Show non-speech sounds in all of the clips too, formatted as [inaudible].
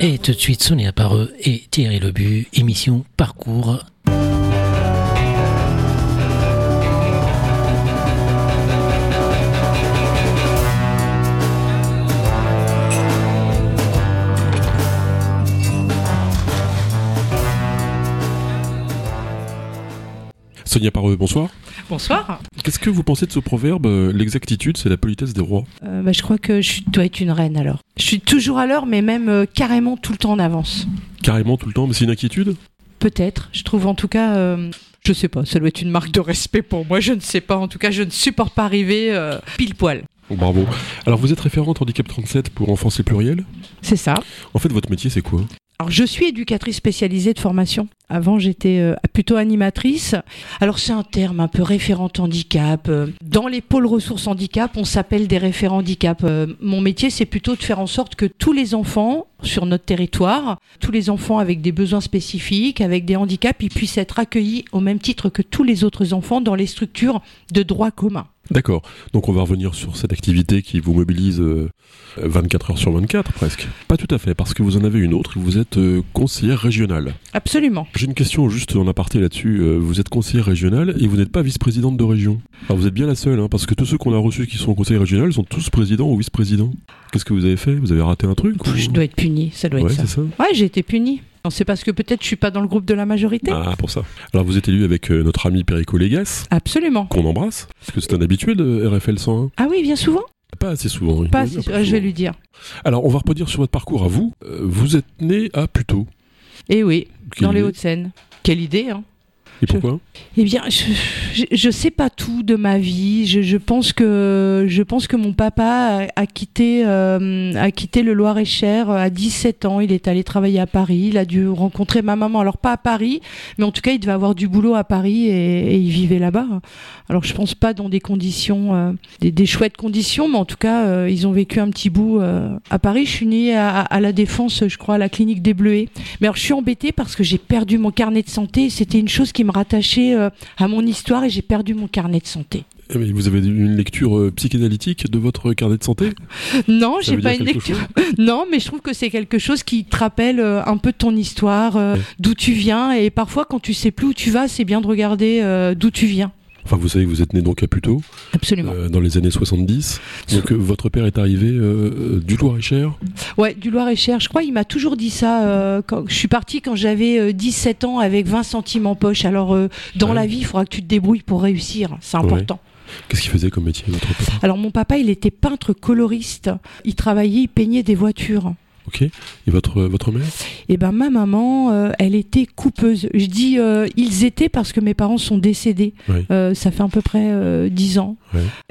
Et tout de suite, Sonia Pareux et Thierry Lebu, émission Parcours Sonia Pareux, bonsoir. Bonsoir. Qu'est-ce que vous pensez de ce proverbe euh, L'exactitude, c'est la politesse des rois? Euh, bah, je crois que je dois être une reine alors. Je suis toujours à l'heure, mais même euh, carrément tout le temps en avance. Carrément tout le temps, mais c'est une inquiétude? Peut-être. Je trouve en tout cas. euh, je sais pas, ça doit être une marque de respect pour moi, je ne sais pas. En tout cas, je ne supporte pas arriver euh, pile poil. Bravo. Alors vous êtes référente handicap 37 pour enfants et pluriel? C'est ça. En fait, votre métier, c'est quoi? Alors, je suis éducatrice spécialisée de formation. Avant, j'étais euh, plutôt animatrice. Alors, c'est un terme un peu référent handicap. Euh, Dans les pôles ressources handicap, on s'appelle des référents handicap. Euh, Mon métier, c'est plutôt de faire en sorte que tous les enfants sur notre territoire, tous les enfants avec des besoins spécifiques, avec des handicaps, ils puissent être accueillis au même titre que tous les autres enfants dans les structures de droit commun. D'accord. Donc on va revenir sur cette activité qui vous mobilise euh, 24 heures sur 24 presque. Pas tout à fait, parce que vous en avez une autre, vous êtes euh, conseillère régionale. Absolument. J'ai une question juste en aparté là-dessus. Euh, vous êtes conseillère régionale et vous n'êtes pas vice-présidente de région. Alors vous êtes bien la seule, hein, parce que tous ceux qu'on a reçus qui sont conseillers régionaux sont tous présidents ou vice-présidents. Qu'est-ce que vous avez fait? Vous avez raté un truc ou- Je dois être punie, ça doit Ouais, être ça. Ouais, j'ai été punie. Non, C'est parce que peut-être je suis pas dans le groupe de la majorité. Ah, pour ça. Alors vous êtes élu avec euh, notre ami Perico Légas, Absolument. qu'on embrasse, parce que c'est un habitué de RFL 101. Ah oui, bien souvent. Pas assez souvent. Pas assez- je vais lui dire. Alors on va reproduire sur votre parcours à vous. Euh, vous êtes né à Puteaux. Eh oui, Quelle dans les. Hauts-de-Seine. Quelle idée, hein Et pourquoi Eh bien, je, je sais pas tout de ma vie. Je, je pense que je pense que mon papa a, a quitté euh, a quitté le Loir-et-Cher à 17 ans. Il est allé travailler à Paris. Il a dû rencontrer ma maman. Alors pas à Paris, mais en tout cas, il devait avoir du boulot à Paris et, et il vivait là-bas. Alors je pense pas dans des conditions euh, des, des chouettes conditions, mais en tout cas, euh, ils ont vécu un petit bout euh, à Paris. Je suis née à, à la Défense, je crois, à la clinique des Bleuets. Mais alors je suis embêtée parce que j'ai perdu mon carnet de santé. C'était une chose qui me rattachait euh, à mon histoire et j'ai perdu mon carnet de santé. Eh bien, Vous avez une lecture euh, psychanalytique de votre carnet de santé? [laughs] Non, j'ai pas une lecture. [laughs] Non, mais je trouve que c'est quelque chose qui te rappelle euh, un peu ton histoire, Ouais. d'où tu viens. Et parfois, quand tu sais plus où tu vas, c'est bien de regarder d'où tu viens. Enfin, vous savez que vous êtes né donc à Puteaux, Absolument. euh, dans les années 70. Donc euh, votre père est arrivé euh, du Loir-et-Cher. Ouais, du Loir-et-Cher. Je crois il m'a toujours dit ça. quand je suis partie quand j'avais euh, 17 ans avec 20 centimes en poche. Alors, dans Ouais. la vie, il faudra que tu te débrouilles pour réussir. C'est Ouais. important. Qu'est-ce qu'il faisait comme métier, votre Alors, mon papa, il était peintre coloriste. Il travaillait, il peignait des voitures. Ok. Et votre, votre mère? Et ben ma maman, euh, elle était coupeuse. Je dis euh, ils étaient parce que mes parents sont décédés. Euh, ça fait à peu près euh, 10 ans.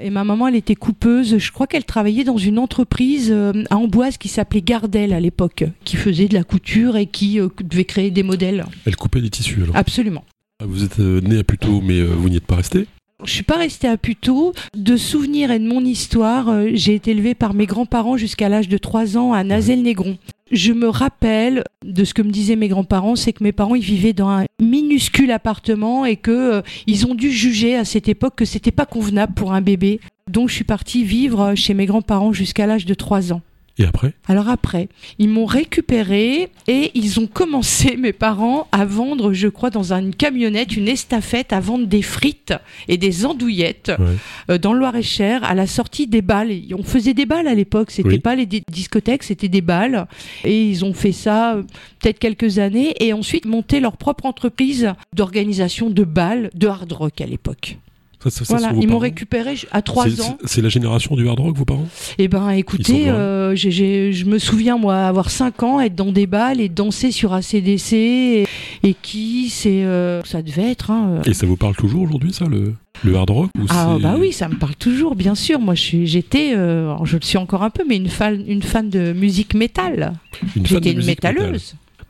Et ma maman, elle était coupeuse. Je crois qu'elle travaillait dans une entreprise euh, à Amboise qui s'appelait Gardel à l'époque, qui faisait de la couture et qui euh, devait créer des modèles. Elle coupait des tissus alors? Absolument. Vous êtes euh, né à Puteaux, mais euh, vous n'y êtes pas resté Je suis pas restée à Puteaux. De souvenirs et de mon histoire, euh, j'ai été élevée par mes grands-parents jusqu'à l'âge de 3 ans à Nazel-Négron. Je me rappelle de ce que me disaient mes grands-parents, c'est que mes parents ils vivaient dans un minuscule appartement et que euh, ils ont dû juger à cette époque que c'était pas convenable pour un bébé. Donc je suis partie vivre chez mes grands-parents jusqu'à l'âge de 3 ans. Et après? Alors après, ils m'ont récupéré et ils ont commencé, mes parents, à vendre, je crois, dans une camionnette, une estafette, à vendre des frites et des andouillettes Ouais. euh, dans le Loir-et-Cher à la sortie des balles. On faisait des balles à l'époque, c'était Oui. pas les di- discothèques, c'était des balles. Et ils ont fait ça euh, peut-être quelques années et ensuite monté leur propre entreprise d'organisation de balles de hard rock à l'époque. Ça, ça, Voilà, ils m'ont récupéré à trois C'est- ans. c'est- la génération du hard rock, vos parents? Eh ben, écoutez, euh, je me souviens moi avoir 5 ans, être dans des balles et danser sur ACDC et, et qui c'est euh, ça devait être. Hein, euh. Et ça vous parle toujours aujourd'hui, ça, le, le hard rock ou Ah bah oui, ça me parle toujours, bien sûr. Moi, j'étais, euh, je le suis encore un peu, mais une fan, une fan de musique métal. J'étais une musique métal.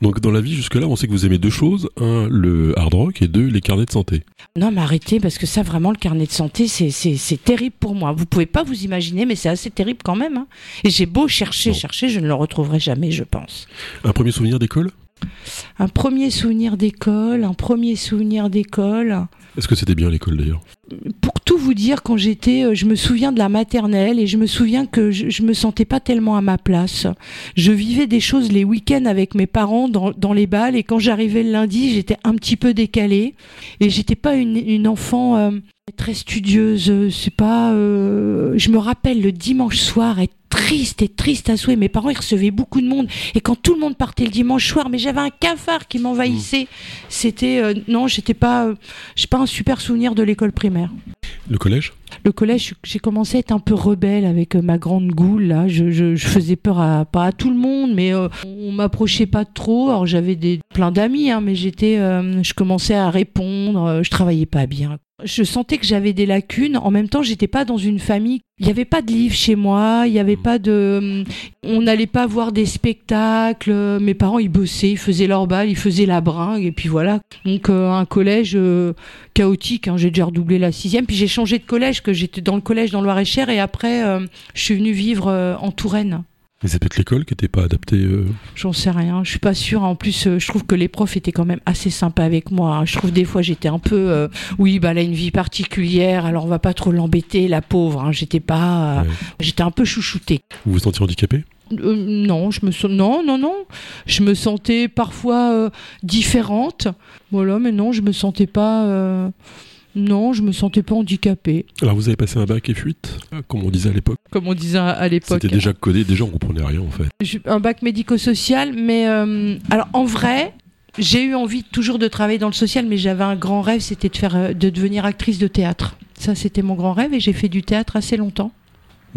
Donc dans la vie jusque-là, on sait que vous aimez deux choses. Un, le hard rock et deux, les carnets de santé. Non, mais arrêtez, parce que ça, vraiment, le carnet de santé, c'est- terrible pour moi. Vous pouvez pas vous imaginer, mais c'est assez terrible quand même. hein. Et j'ai beau chercher, Non. chercher, je ne le retrouverai jamais, je pense. Un premier souvenir d'école? Un premier souvenir d'école, un premier souvenir d'école. Est-ce que c'était bien l'école d'ailleurs? Pour tout vous dire, quand j'étais, euh, je me souviens de la maternelle et je me souviens que je, je me sentais pas tellement à ma place. Je vivais des choses les week-ends avec mes parents dans, dans les balles et quand j'arrivais le lundi, j'étais un petit peu décalée et j'étais pas une, une enfant euh, très studieuse. C'est pas. euh, je me rappelle le dimanche soir être triste et triste à souhait. Mes parents ils recevaient beaucoup de monde et quand tout le monde partait le dimanche soir, mais j'avais un cafard qui m'envahissait. C'était euh, non, j'étais pas. euh, j'ai pas un super souvenir de l'école primaire. Le collège? Le collège, j'ai commencé à être un peu rebelle avec euh, ma grande goule. Là, je, je, je faisais peur à pas à tout le monde, mais euh, on m'approchait pas trop. Alors j'avais des plein d'amis, hein, mais j'étais, euh, je commençais à répondre. euh, je travaillais pas bien. Je sentais que j'avais des lacunes. En même temps, j'étais pas dans une famille. Il n'y avait pas de livres chez moi. Il n'y avait pas de. On n'allait pas voir des spectacles. Mes parents, ils bossaient, ils faisaient leur bal, ils faisaient la bringue, et puis voilà. Donc euh, un collège chaotique. hein. J'ai déjà redoublé la sixième, puis j'ai changé de collège, que j'étais dans le collège dans le Loir-et-Cher, et après, euh, je suis venue vivre euh, en Touraine. Mais c'est peut-être l'école qui n'était pas adaptée. euh, J'en sais rien, je suis pas sûre. En plus, euh, je trouve que les profs étaient quand même assez sympas avec moi. hein. Je trouve des fois j'étais un peu, euh, oui, bah elle a une vie particulière, alors on va pas trop l'embêter, la pauvre. hein. J'étais pas, Ouais. j'étais un peu chouchoutée. Vous vous sentiez handicapé Euh, non, je me sens, non, non, non. Je me sentais parfois différente. Voilà, mais non, je me sentais pas. Euh, Non, je me sentais pas handicapée, Alors vous avez passé un bac et fuite, comme on disait à l'époque. comme on disait à- l'époque. C'était déjà codé, déjà on comprenait rien en fait. Un bac médico-social, mais euh, alors en vrai, j'ai eu envie toujours de travailler dans le social, mais j'avais un grand rêve, c'était de faire, euh, de devenir actrice de théâtre. Ça, c'était mon grand rêve, et j'ai fait du théâtre assez longtemps.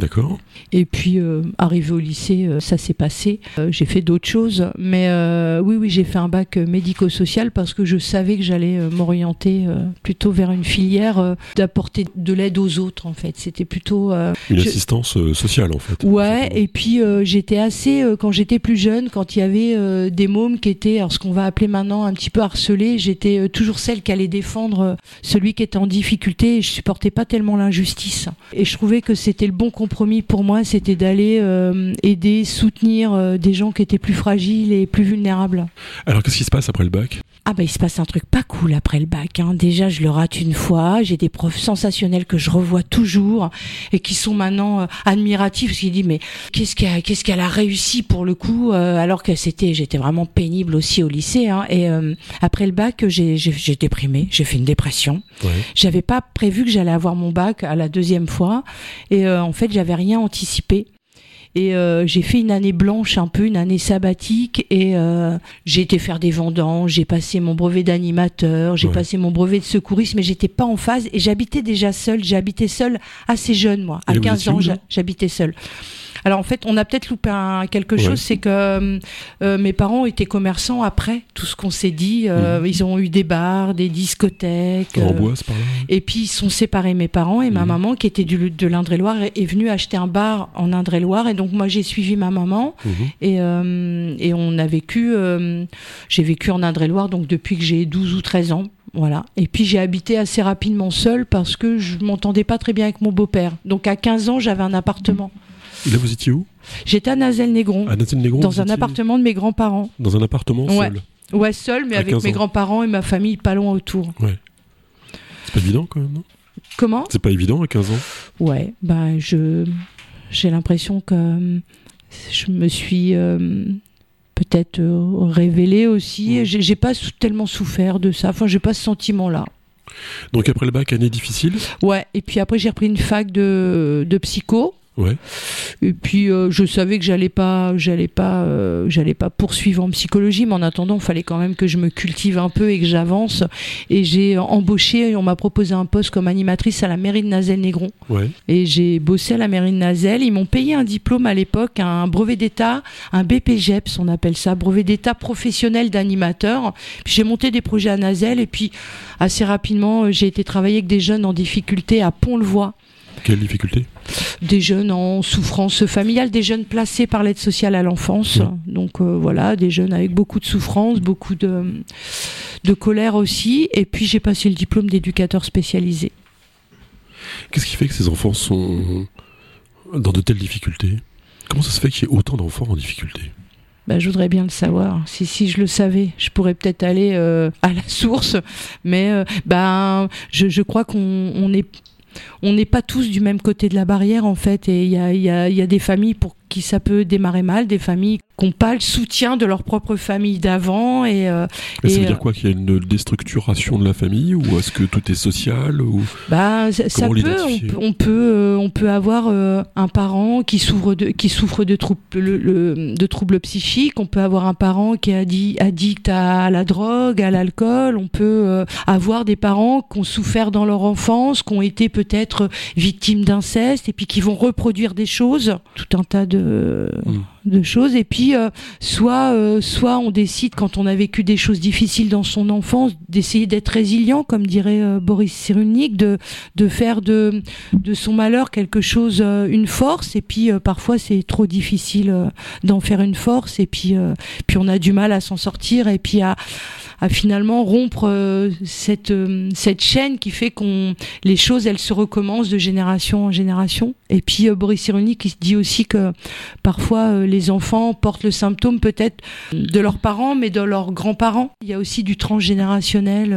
D'accord Et puis, euh, arrivé au lycée, euh, ça s'est passé. Euh, j'ai fait d'autres choses, mais euh, oui, oui, j'ai fait un bac médico-social parce que je savais que j'allais m'orienter plutôt vers une filière d'apporter de l'aide aux autres, en fait. C'était plutôt Une Je- assistance sociale en fait. Ouais, et puis j'étais assez, quand j'étais plus jeune, quand il y avait des mômes qui étaient, alors ce qu'on va appeler maintenant un petit peu harcelés, j'étais toujours celle qui allait défendre celui qui était en difficulté et je supportais pas tellement l'injustice. Et je trouvais que c'était le bon compromis pour moi, c'était d'aller euh, aider, soutenir euh, des gens qui étaient plus fragiles et plus vulnérables. Alors qu'est-ce qui se passe après le bac? Ah bah il se passe un truc pas cool après le bac. Hein. Déjà je le rate une fois, j'ai des profs sensationnels que je revois toujours et qui sont maintenant euh, admiratifs parce qu'ils disent mais qu'est-ce qu'elle qu'est-ce qu'elle a réussi pour le coup euh, alors que c'était j'étais vraiment pénible aussi au lycée hein. et euh, après le bac j'ai j'ai j'ai déprimé, j'ai fait une dépression. Ouais. J'avais pas prévu que j'allais avoir mon bac à la deuxième fois et euh, en fait j'avais rien anticipé. Et euh, j'ai fait une année blanche, un peu une année sabbatique, et euh, j'ai été faire des vendanges, j'ai passé mon brevet d'animateur, j'ai Ouais. passé mon brevet de secouriste, mais j'étais pas en phase et j'habitais déjà seule. J'ai habité seule assez jeune, moi. À Et vous 15 étiez ans, j'habitais seule. Alors en fait, on a peut-être loupé un- quelque Ouais. chose, c'est que euh, mes parents étaient commerçants après tout ce qu'on s'est dit. euh, Ils ont eu des bars, des discothèques. En euh, bois, c'est par là et puis ils sont séparés, mes parents, et ma Mhm. maman, qui était du, de l'Indre-et-Loire, est, est venue acheter un bar en Indre-et-Loire. Et donc moi j'ai suivi ma maman Mhm. et, euh, et on a vécu, euh, j'ai vécu en Indre-et-Loire donc depuis que j'ai 12 ou 13 ans. Voilà. Et puis j'ai habité assez rapidement seule parce que je m'entendais pas très bien avec mon beau-père. Donc à 15 ans, j'avais un appartement. Et là vous étiez où? J'étais à Nazel-Négron, À Nathalie-Négron dans un étiez appartement de mes grands-parents. Dans un appartement Ouais. seul? Ouais, seule, mais À avec 15 mes grands-parents et ma famille pas loin autour. C'est pas évident quand même, non? Comment? C'est pas évident à 15 ans? Ouais, bah je j'ai l'impression que euh, je me suis euh, peut-être euh, révélée aussi. Mm. J'ai pas tellement souffert de ça. Enfin, j'ai pas ce sentiment-là. Donc après le bac, année difficile? Ouais. Et puis après, j'ai repris une fac de, de psycho. Ouais. Et puis euh, je savais que j'allais pas, j'allais pas, euh, j'allais pas poursuivre en psychologie, mais en attendant, il fallait quand même que je me cultive un peu et que j'avance. Et j'ai embauché, on m'a proposé un poste comme animatrice à la mairie de Nazel-Négron. Ouais. Et j'ai bossé à la mairie de Nazel. Ils m'ont payé un diplôme à l'époque, un brevet d'État, un BPGEPS, on appelle ça, brevet d'État professionnel d'animateur. Puis j'ai monté des projets à Nazel et puis assez rapidement, euh, j'ai été travailler avec des jeunes en difficulté à Pont-le-Voix. Quelle difficulté Des jeunes en souffrance familiale, des jeunes placés par l'aide sociale à l'enfance. Donc euh, voilà, des jeunes avec beaucoup de souffrance, beaucoup de, de colère aussi. Et puis j'ai passé le diplôme d'éducateur spécialisé. Qu'est-ce qui fait que ces enfants sont dans de telles difficultés? Comment ça se fait qu'il y ait autant d'enfants en difficulté? Bah, je voudrais bien le savoir. Si, si je le savais, je pourrais peut-être aller euh, à la source. Mais euh, ben, je, je crois qu'on on est on n'est pas tous du même côté de la barrière en fait et il y a, des familles pour qui ça peut démarrer mal, des familles qui n'ont pas le soutien de leur propre famille d'avant. Et, euh, et, ça veut dire quoi Qu'il y a une déstructuration de la famille Ou est-ce que tout est social ou bah, ça, ça peut, on, on, peut, euh, on peut avoir euh, un parent qui souffre de, qui souffre de, troubles, le, le, de troubles psychiques, on peut avoir un parent qui est addict à la drogue, à l'alcool, on peut euh, avoir des parents qui ont souffert dans leur enfance, qui ont été peut-être victimes d'inceste et puis qui vont reproduire des choses, tout un tas de de, choses. Et puis, euh, soit, euh, soit on décide, quand on a vécu des choses difficiles dans son enfance, d'essayer d'être résilient, comme dirait euh, Boris Cyrulnik, de, de faire de, de son malheur quelque chose, une force. Et puis, parfois, c'est trop difficile d'en faire une force. Et puis, puis on a du mal à s'en sortir. Et puis, à à finalement rompre cette, cette chaîne qui fait qu'on les choses elles se recommencent de génération en génération. Et puis Boris Cyrulnik qui dit aussi que parfois les enfants portent le symptôme peut-être de leurs parents mais de leurs grands-parents. Il y a aussi du transgénérationnel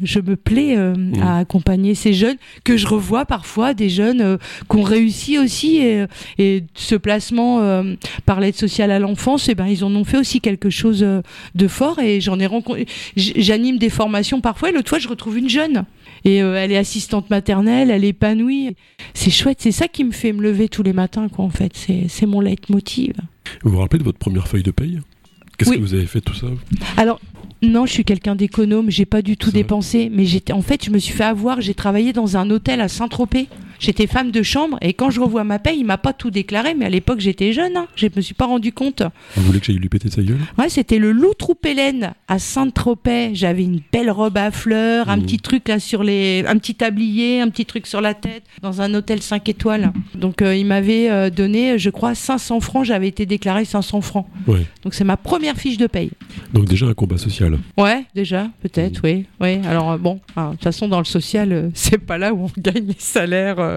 je me plais euh, mmh. à accompagner ces jeunes que je revois parfois, des jeunes euh, qui ont réussi aussi et, et ce placement euh, par l'aide sociale à l'enfance, et eh ben ils en ont fait aussi quelque chose de fort et j'en ai rencontré. J'anime des formations parfois. Et l'autre fois, je retrouve une jeune et elle est assistante maternelle, elle est épanouie. C'est chouette, c'est ça qui me fait me lever tous les matins, quoi. En fait, c'est mon leitmotiv. Vous vous rappelez de votre première feuille de paye? Qu'est-ce oui. que vous avez fait tout ça? Alors, non, je suis quelqu'un d'économe, j'ai pas du tout dépensé, mais j'étais en fait, je me suis fait avoir, j'ai travaillé dans un hôtel à Saint-Tropez. J'étais femme de chambre et quand je revois ma paye, il m'a pas tout déclaré, mais à l'époque j'étais jeune, hein, je me suis pas rendu compte. Vous voulez que j'aille lui péter sa gueule? Ouais, c'était le loup Troupélène à Saint-Tropez. J'avais une belle robe à fleurs, un mmh. petit truc là sur les, un petit tablier, un petit truc sur la tête, dans un hôtel 5 étoiles. Donc euh, il m'avait euh, donné, je crois, 500 francs. J'avais été déclaré 500 francs. Ouais. Donc c'est ma première fiche de paye. Donc déjà un combat social. Ouais, déjà, peut-être, mmh. oui, oui. Alors euh, bon, de toute façon dans le social, [laughs] c'est pas là où on gagne les salaires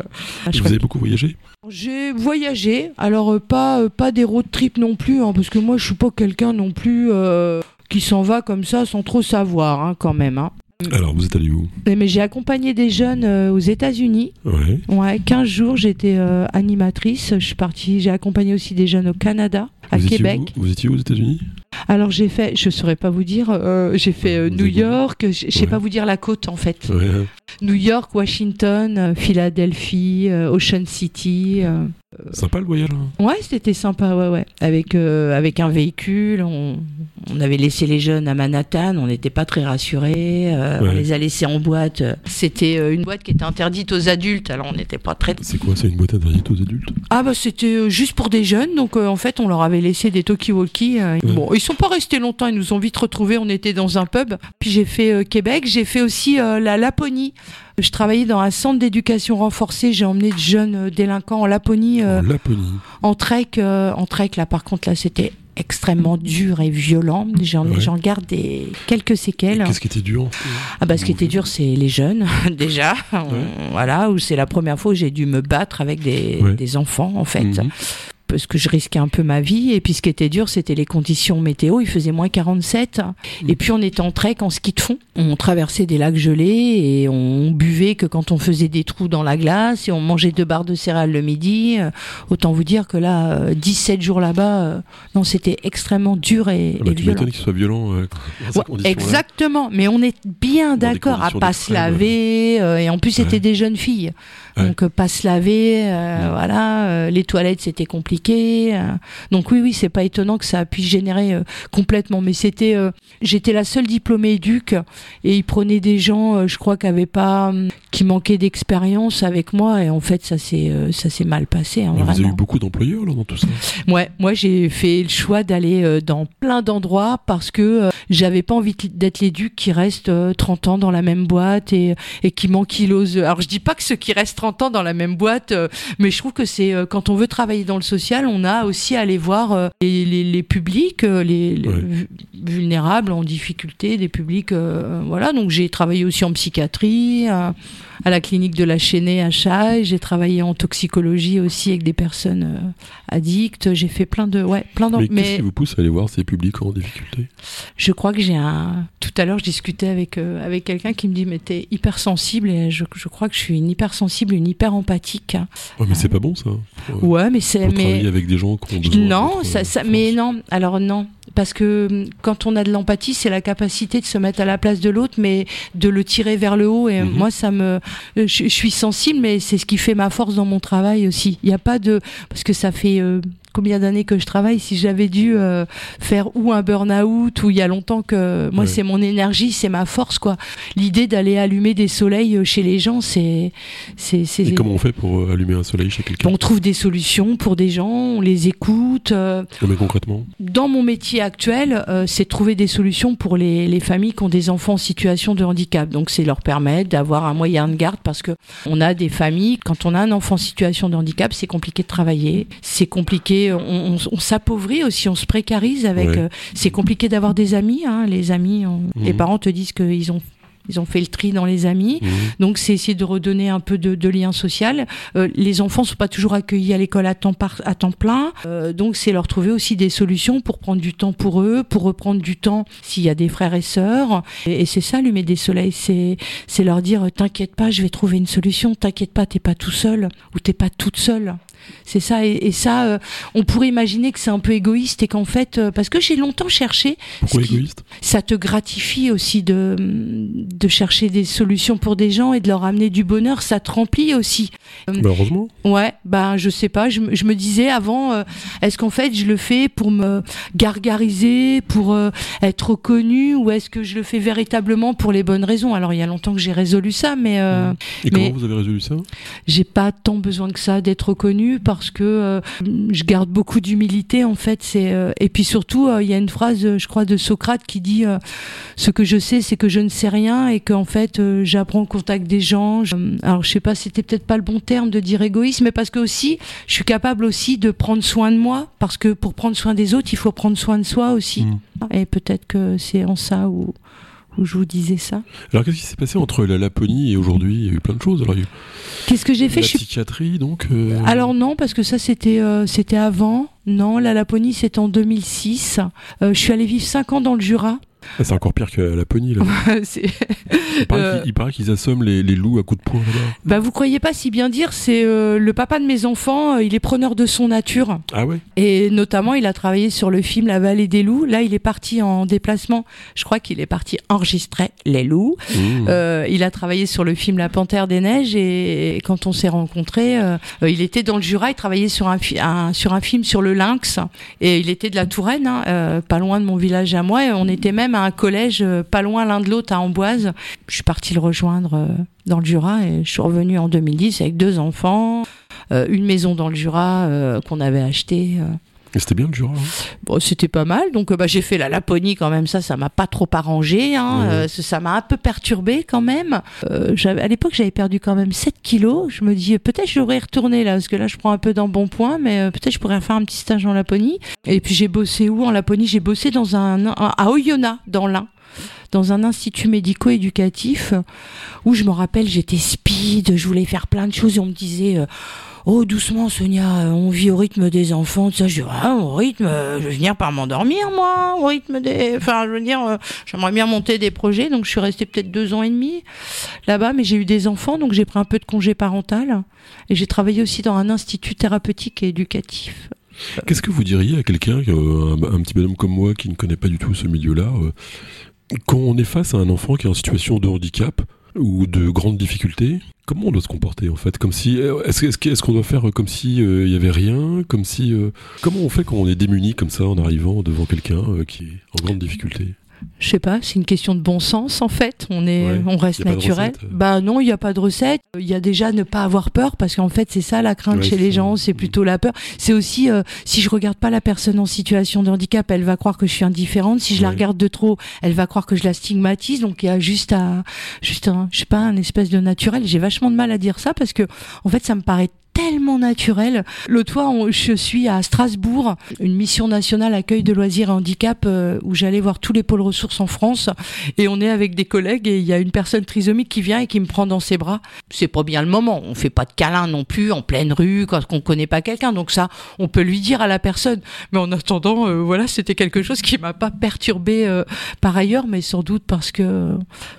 ah, Vous avez beaucoup voyagé J'ai voyagé, alors euh, pas, euh, pas des road trips non plus, hein, parce que moi je suis pas quelqu'un non plus euh, qui s'en va comme ça sans trop savoir hein, quand même. Hein. Alors, vous êtes allé où Mais j'ai accompagné des jeunes euh, aux États-Unis. Ouais. Ouais, 15 jours, j'étais euh, animatrice. Je suis partie, j'ai accompagné aussi des jeunes au Canada, à vous Québec. Étiez où? Vous étiez où aux États-Unis? Alors, j'ai fait, je saurais pas vous dire, euh, j'ai fait euh, New York, je sais Ouais. pas vous dire la côte en fait. Ouais. New York, Washington, Philadelphie, Ocean City. Sympa le voyage. hein Ouais, c'était sympa, ouais, ouais. Avec, euh, avec un véhicule, on, on avait laissé les jeunes à Manhattan, on n'était pas très rassurés, euh, on les a laissés en boîte. C'était euh, une boîte qui était interdite aux adultes, alors on n'était pas très... C'est quoi C'est une boîte interdite aux adultes? Ah bah c'était juste pour des jeunes, donc euh, en fait on leur avait laissé des talkie-walkie. Ouais. Bon, ils sont pas restés longtemps, ils nous ont vite retrouvés, on était dans un pub. Puis j'ai fait Québec, j'ai fait aussi la Laponie. Je travaillais dans un centre d'éducation renforcée, j'ai emmené de jeunes euh, délinquants en Laponie. euh, En Laponie. en trek, euh, en trek, là, par contre, là, c'était extrêmement dur et violent. J'en Ouais. garde des, quelques séquelles. Qu'est-ce qui était dur Ah bah, ce qui était dur, c'est les jeunes, [laughs] déjà. On- Voilà, où c'est la première fois où j'ai dû me battre avec des, Ouais. des enfants, en fait. Mhm. Parce que je risquais un peu ma vie. Et puis, ce qui était dur, c'était les conditions météo. Il faisait moins 47. Et puis, on était en trek, en ski de fond. On traversait des lacs gelés et on buvait que quand on faisait des trous dans la glace et on mangeait deux barres de céréales le midi. Euh, Autant vous dire que là, euh, 17 jours là-bas, euh, non, c'était extrêmement dur et, Ah bah, et tu violent. qu'il soit violent. euh, Ouais, exactement, mais on est bien d'accord à pas se laver euh, et en plus c'était Ouais. des jeunes filles, Ouais. donc euh, pas se laver, euh, voilà, euh, les toilettes c'était compliqué, euh, donc oui oui c'est pas étonnant que ça a pu générer euh, complètement, mais c'était, euh, j'étais la seule diplômée éduc et ils prenaient des gens, je crois qui avaient pas, hum, qui manquaient d'expérience avec moi. Et en fait ça s'est ça s'est mal passé, hein, Vous avez eu beaucoup d'employeurs là dans tout ça? Ouais, moi j'ai fait le choix d'aller dans plein d'endroits parce que j'avais pas envie d'être l'éduc qui reste euh, 30 ans dans la même boîte et, et qui m'ankylose. Alors je dis pas que ceux qui restent 30 ans dans la même boîte, mais je trouve que c'est quand on veut travailler dans le social, on a aussi à aller voir euh, les, les, les publics, euh, les, vulnérables, en difficulté, des publics, euh, voilà. Donc j'ai travaillé aussi en psychiatrie. À la clinique de la Chênée à Chaille. J'ai travaillé en toxicologie aussi avec des personnes euh, addictes. J'ai fait plein de, ouais, plein d'en- Mais, mais qu'est-ce qui vous pousse à aller voir ces publics en difficulté? Je crois que j'ai un. Tout à l'heure, je discutais avec euh, avec quelqu'un qui me dit mais t'es hypersensible et je, je crois que je suis une hypersensible, une hyper empathique. Ouais, mais c'est pas bon ça. Pour, Ouais, mais c'est mais travailler avec des gens qui ont besoin non, ça, euh, ça, mais non. Alors non, parce que hum, quand on a de l'empathie, c'est la capacité de se mettre à la place de l'autre, mais de le tirer vers le haut. Et Mhm. moi, ça me, euh, je, je suis sensible, mais c'est ce qui fait ma force dans mon travail aussi. Il n'y a pas de, parce que ça fait euh, combien d'années que je travaille. Si j'avais dû euh, faire ou un burn-out ou il y a longtemps que moi, Ouais. c'est mon énergie, c'est ma force, quoi. L'idée d'aller allumer des soleils euh, chez les gens, c'est, c'est. Et comment on fait pour euh, allumer un soleil chez quelqu'un? On trouve des solutions pour des gens, on les écoute. euh, mais concrètement? dans mon métier actuel, euh, c'est de trouver des solutions pour les, les familles qui ont des enfants en situation de handicap. Donc, c'est leur permettre d'avoir un moyen de garde parce que on a des familles, quand on a un enfant en situation de handicap, c'est compliqué de travailler, c'est compliqué, on, on- on s'appauvrit aussi, on se précarise avec. Ouais. euh, c'est compliqué d'avoir des amis. Hein, les amis, on- les Mhm. parents te disent qu'ils ont ils ont fait le tri dans les amis. Mhm. Donc c'est essayer de redonner un peu de, de lien social. Euh, les enfants sont pas toujours accueillis à l'école à temps par, à temps plein. Euh, donc c'est leur trouver aussi des solutions pour prendre du temps pour eux, pour reprendre du temps s'il y a des frères et sœurs. Et, et c'est ça allumer des soleils, c'est c'est leur dire t'inquiète pas, je vais trouver une solution. T'inquiète pas, t'es pas tout seul ou t'es pas toute seule. C'est ça et, et ça, euh, on pourrait imaginer que c'est un peu égoïste et qu'en fait, euh, parce que j'ai longtemps cherché, Pourquoi qui- égoïste? ça te gratifie aussi de, de chercher des solutions pour des gens et de leur amener du bonheur. Ça te remplit aussi. Bah, Heureusement. Ouais, ben je sais pas. Je, me- je me disais avant, euh, est-ce qu'en fait je le fais pour me gargariser, pour euh, être reconnu, ou est-ce que je le fais véritablement pour les bonnes raisons? Alors il y a longtemps que j'ai résolu ça, mais euh, Et mais- comment vous avez résolu ça? j'ai pas tant besoin que ça d'être reconnu parce que euh, je garde beaucoup d'humilité en fait c'est euh, et puis surtout euh, il y a une phrase je crois de Socrate qui dit ce que je sais c'est que je ne sais rien et qu'en fait j'apprends au contact des gens Je- alors je sais pas c'était peut-être pas le bon terme de dire égoïsme mais parce que aussi je suis capable aussi de prendre soin de moi parce que pour prendre soin des autres il faut prendre soin de soi aussi Mhm. et peut-être que c'est en ça où où je vous disais ça. Alors qu'est-ce qui s'est passé entre la Laponie et aujourd'hui? Il y a eu plein de choses. Alors, Qu'est-ce que j'ai fait? la Je psychiatrie, donc. euh, Alors non, parce que ça c'était euh, c'était avant. Non, la Laponie c'était en 2006. Euh, je suis allée vivre 5 ans dans le Jura. Ah, c'est encore pire que la Laponie. Là. [laughs] C'est- Il paraît Euh, qu'ils- il paraît qu'ils assomment les, les loups à coups de poing là-bas. bah vous croyez pas si bien dire, c'est euh, le papa de mes enfants, euh, il est preneur de son nature Ah ouais? Et notamment il a travaillé sur le film La Vallée des loups. Là, il est parti en déplacement. Je crois qu'il est parti enregistrer les loups. Mmh. Euh, il a travaillé sur le film La Panthère des Neiges et, et quand on s'est rencontrés, euh, il était dans le Jura, il travaillait sur un, fi- un- sur un film sur le lynx et il était de la Touraine, hein, pas loin de mon village à moi. Et on était même à un collège euh, pas loin l'un de l'autre à Amboise. Je suis partie le rejoindre euh, dans le Jura et je suis revenue en 2010 avec deux enfants, euh, une maison dans le Jura qu'on avait achetée. C'était bien le Jura. hein. Bon, c'était pas mal. Donc, euh, bah, j'ai fait la Laponie quand même. Ça, ça m'a pas trop arrangé. Hein. Euh, ça m'a un peu perturbé quand même. Euh, à l'époque, j'avais perdu quand même 7 kilos. Je me dis, peut-être je devrais retourner là, parce que là, je prends un peu d'embonpoint, mais euh, peut-être je pourrais faire un petit stage en Laponie. Et puis, j'ai bossé où en Laponie? J'ai bossé dans un, un- à Oyonnax, dans l'Ain dans un institut médico-éducatif où je me rappelle j'étais speed, je voulais faire plein de choses et on me disait euh, Oh, doucement, Sonia, euh, on vit au rythme des enfants, tout ça. Je dis, ah, au rythme, euh, je vais venir par m'endormir, moi, au rythme des. Enfin, je veux dire, euh, j'aimerais bien monter des projets, donc je suis restée peut-être deux ans et demi là-bas, mais j'ai eu des enfants, donc j'ai pris un peu de congé parental. Et j'ai travaillé aussi dans un institut thérapeutique et éducatif. Qu'est-ce que vous diriez à quelqu'un, un, un petit bonhomme comme moi qui ne connaît pas du tout ce milieu-là, quand on est face à un enfant qui est en situation de handicap ou de grande difficulté, comment on doit se comporter en fait? Comme si euh, est-ce que- est-ce qu'on doit faire comme si euh, il y avait rien? Comme si euh, comment on fait quand on est démuni comme ça en arrivant devant quelqu'un euh, qui est en grande difficulté? Je sais pas, c'est une question de bon sens en fait. On est, Ouais. on reste naturel. recette. Bah non, il y a pas de recette. Il y a déjà ne pas avoir peur parce qu'en fait c'est ça la crainte Ouais, chez les gens, c'est plutôt la peur. C'est aussi euh, si je regarde pas la personne en situation de handicap, elle va croire que je suis indifférente. Si je la regarde de trop, elle va croire que je la stigmatise. Donc il y a juste à, juste un, je sais pas, un espèce de naturel. J'ai vachement de mal à dire ça parce que en fait ça me paraît tellement naturel. Fois, on- je suis à Strasbourg, une mission nationale accueil de loisirs et handicap euh, où j'allais voir tous les pôles ressources en France et on est avec des collègues et il y a une personne trisomique qui vient et qui me prend dans ses bras. C'est pas bien le moment. On fait pas de câlin non plus en pleine rue quand on connaît pas quelqu'un. Donc ça, on peut lui dire à la personne. Mais en attendant, euh, voilà, c'était quelque chose qui m'a pas perturbé euh, par ailleurs, mais sans doute parce que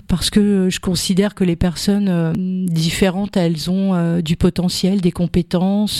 parce que je considère que les personnes différentes, elles ont du potentiel, des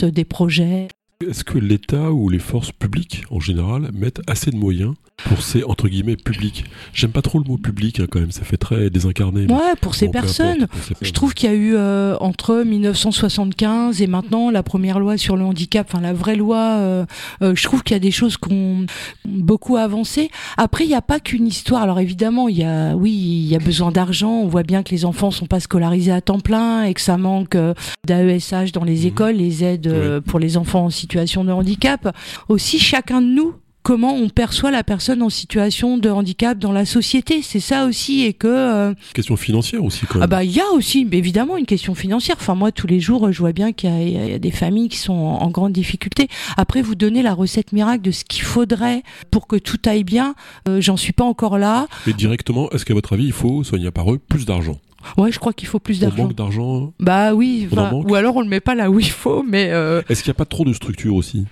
des projets? Est-ce que l'État ou les forces publiques, en général, mettent assez de moyens pour ces, entre guillemets, publics? J'aime pas trop le mot public, hein, quand même, ça fait très désincarné. Ouais, pour ces bon, personnes. importe, pour ces Je trouve qu'il y a eu euh, entre 1975 et maintenant la première loi sur le handicap, enfin la vraie loi, euh, euh, je trouve qu'il y a des choses qui ont beaucoup avancé. Après, il n'y a pas qu'une histoire. Alors évidemment, il y a, oui, il y a besoin d'argent. On voit bien que les enfants sont pas scolarisés à temps plein et que ça manque d'AESH dans les Mhm. écoles, les aides pour les enfants en situation de handicap. Aussi, chacun de nous comment on perçoit la personne en situation de handicap dans la société. C'est ça aussi, et que euh, Question financière aussi, quand même. ah bah il y a aussi évidemment une question financière. Enfin moi tous les jours je vois bien qu'il y, a- il y a des familles qui sont en, en grande difficulté. Après vous donner la recette miracle de ce qu'il faudrait pour que tout aille bien, euh, j'en suis pas encore là. Mais directement, est-ce qu'à votre avis, il faut, soigner par eux, plus d'argent? Ouais je crois qu'il faut plus On d'argent. manque d'argent Bah oui, On ou alors on le met pas là où il faut, mais euh, Est-ce qu'il n'y a pas trop de structure aussi?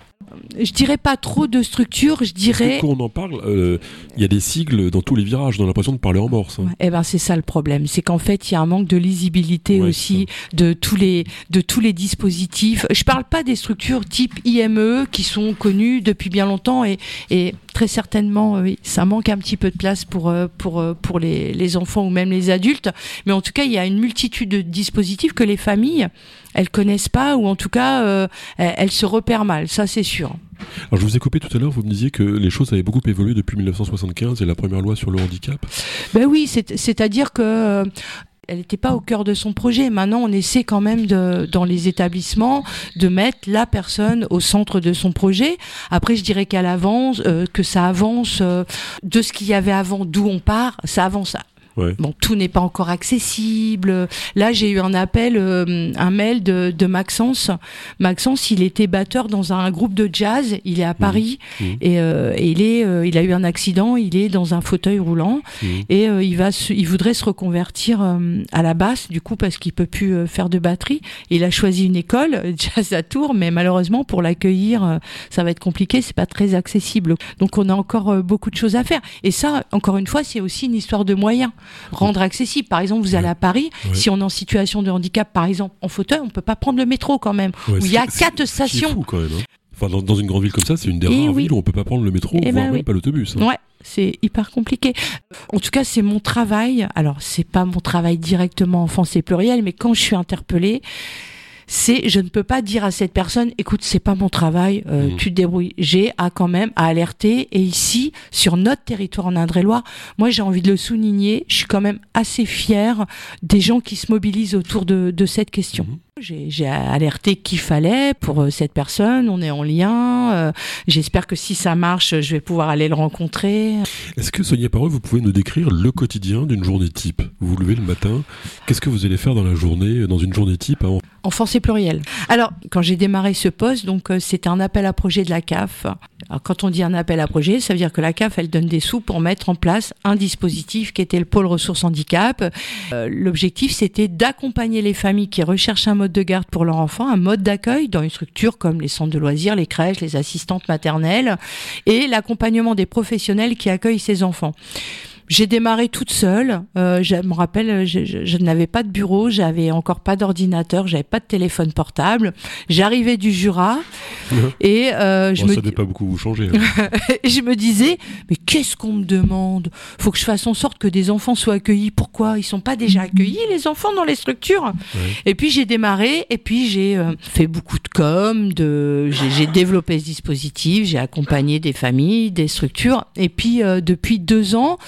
je dirais pas trop de structure, je dirais. quand on en parle, euh, il y a des sigles dans tous les virages, on a l'impression de parler en morse. hein. Eh ben c'est ça le problème, c'est qu'en fait il y a un manque de lisibilité Ouais, aussi de tous les de tous les dispositifs. Je parle pas des structures type IME qui sont connues depuis bien longtemps et, et très certainement oui, ça manque un petit peu de place pour euh, pour euh, pour les, les enfants ou même les adultes. Mais tout cas il y a une multitude de dispositifs que les familles elles connaissent pas ou en tout cas euh, elles, se repèrent mal, ça c'est sûr. Alors je vous ai coupé tout à l'heure, vous me disiez que les choses avaient beaucoup évolué depuis 1975 et la première loi sur le handicap. Ben oui, c'est- c'est-à-dire que euh, elle n'était pas au cœur de son projet. Maintenant, on essaie quand même de, dans les établissements de mettre la personne au centre de son projet. Après, je dirais qu'elle avance, euh, que ça avance euh, de ce qu'il y avait avant, d'où on part, ça avance. Ouais. Bon, tout n'est pas encore accessible. Là, j'ai eu un appel, euh, un mail de, de Maxence. Maxence, il était batteur dans un groupe de jazz. Il est à Paris Mhm. et, euh, et il est, euh, il a eu un accident. Il est dans un fauteuil roulant Mhm. et euh, il va, se- il voudrait se reconvertir à la basse du coup parce qu'il peut plus faire de batterie. Il a choisi une école [laughs] jazz à Tours, mais malheureusement pour l'accueillir, ça va être compliqué. C'est pas très accessible. Donc on a encore beaucoup de choses à faire. Et ça, encore une fois, c'est aussi une histoire de moyens rendre accessible. Par exemple, vous allez à Paris, Ouais. si on est en situation de handicap, par exemple en fauteuil, on peut pas prendre le métro quand même. Ouais, où il y a quatre c'est stations. fou quand même. hein. Enfin, dans, dans une grande ville comme ça, c'est une des Eh rares oui. villes où on peut pas prendre le métro, Eh voire ben même oui. pas l'autobus. hein. Ouais, c'est hyper compliqué. En tout cas, c'est mon travail. Alors, c'est pas mon travail directement enfance et pluriel, mais quand je suis interpellée, c'est je ne peux pas dire à cette personne écoute c'est pas mon travail euh, Mhm. tu te débrouilles j'ai à quand même à alerter et ici sur notre territoire en Indre-et-Loire moi j'ai envie de le souligner je suis quand même assez fière des gens qui se mobilisent autour de, de cette question Mhm. J'ai j'ai alerté qu'il fallait pour euh, cette personne on est en lien euh, j'espère que si ça marche je vais pouvoir aller le rencontrer Est-ce que, Sonia Parole, vous pouvez nous décrire le quotidien d'une journée type? Vous vous levez le matin, qu'est-ce que vous allez faire dans la journée, dans une journée type hein? Enfance et pluriel. Alors, quand j'ai démarré ce poste, donc euh, c'était un appel à projet de la CAF. Alors, quand on dit un appel à projet, ça veut dire que la CAF, elle donne des sous pour mettre en place un dispositif qui était le pôle ressources handicap. Euh, L'objectif, c'était d'accompagner les familles qui recherchent un de garde pour leur enfant, un mode d'accueil dans une structure comme les centres de loisirs, les crèches, les assistantes maternelles, et l'accompagnement des professionnels qui accueillent ces enfants. J'ai démarré toute seule. Euh, je me rappelle, je, je- je n'avais pas de bureau, j'avais encore pas d'ordinateur, j'avais pas de téléphone portable. J'arrivais du Jura [laughs] et euh, je, Bon, me, Ça pas beaucoup vous changer. hein. [laughs] je me disais, mais qu'est-ce qu'on me demande? Faut que je fasse en sorte que des enfants soient accueillis. Pourquoi? Ils sont pas déjà accueillis les enfants dans les structures? Ouais. Et puis j'ai démarré et puis j'ai euh, fait beaucoup de com, de j'ai j'ai développé ce dispositif, j'ai accompagné des familles, des structures et puis euh, depuis deux ans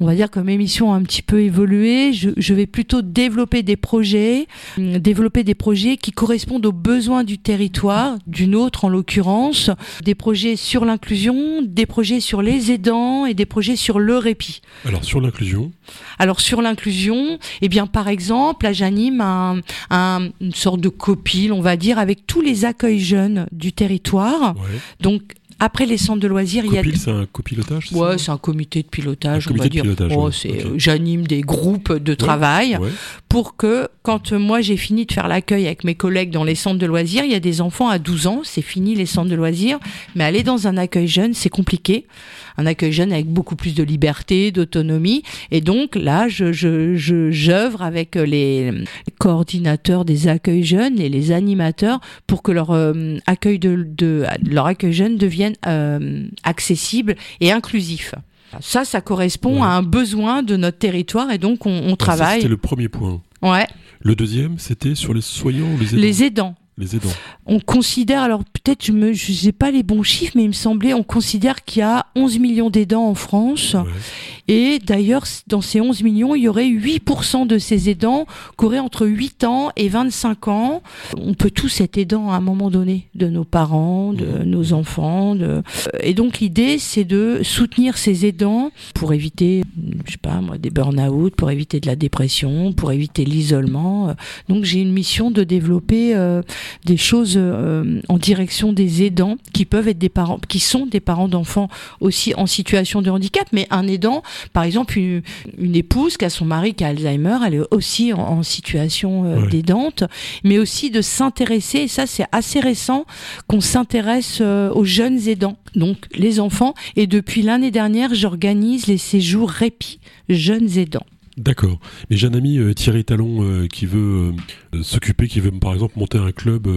on va dire que mes missions ont un petit peu évolué. Je, je vais plutôt développer des projets, hum, développer des projets qui correspondent aux besoins du territoire, d'une autre en l'occurrence, des projets sur l'inclusion, des projets sur les aidants et des projets sur le répit. Alors sur l'inclusion, Alors sur l'inclusion, eh bien par exemple, là j'anime un, un- une sorte de copile, on va dire, avec tous les accueils jeunes du territoire. ouais. Donc après les centres de loisirs, il y a c'est un copilotage Ouais, c'est un comité de pilotage, Un on va comité de dire. pilotage, Oh, ouais, c'est, ok. euh, J'anime des groupes de travail Ouais. pour que, quand euh, moi j'ai fini de faire l'accueil avec mes collègues dans les centres de loisirs, il y a des enfants à 12 ans, c'est fini les centres de loisirs, mais aller dans un accueil jeune, c'est compliqué. Un accueil jeune avec beaucoup plus de liberté, d'autonomie. Et donc là, je, je, je, j'œuvre avec les, les coordinateurs des accueils jeunes et les animateurs pour que leur euh, accueil de, de leur accueil jeune devienne euh, accessible et inclusif. Ça, ça correspond Ouais. à un besoin de notre territoire et donc on, on Alors, ça, travaille. C'était le premier point. Ouais, Le deuxième, c'était sur les soignants ou les aidants les aidants. Les aidants. On considère, alors peut-être je me, je sais pas les bons chiffres, mais il me semblait, on considère qu'il y a 11 millions d'aidants en France. Ouais. Et d'ailleurs, dans ces 11 millions, il y aurait 8% de ces aidants qui auraient entre 8 ans et 25 ans. On peut tous être aidants à un moment donné, de nos parents, de Mhm. nos enfants. De... Et donc l'idée, c'est de soutenir ces aidants pour éviter, je sais pas moi, des burn-out, pour éviter de la dépression, pour éviter l'isolement. Euh, Donc j'ai une mission de développer euh, des choses euh, en direction des aidants qui peuvent être des parents, qui sont des parents d'enfants aussi en situation de handicap, mais un aidant, par exemple une, une épouse qui a son mari qui a Alzheimer, elle est aussi en, en situation euh, Ouais. d'aidante, mais aussi de s'intéresser, et ça c'est assez récent, qu'on s'intéresse euh, aux jeunes aidants, donc les enfants, et depuis l'année dernière j'organise les séjours répit jeunes aidants. D'accord. Mais j'ai un ami euh, Thierry Talon euh, qui veut euh, s'occuper, qui veut par exemple monter un club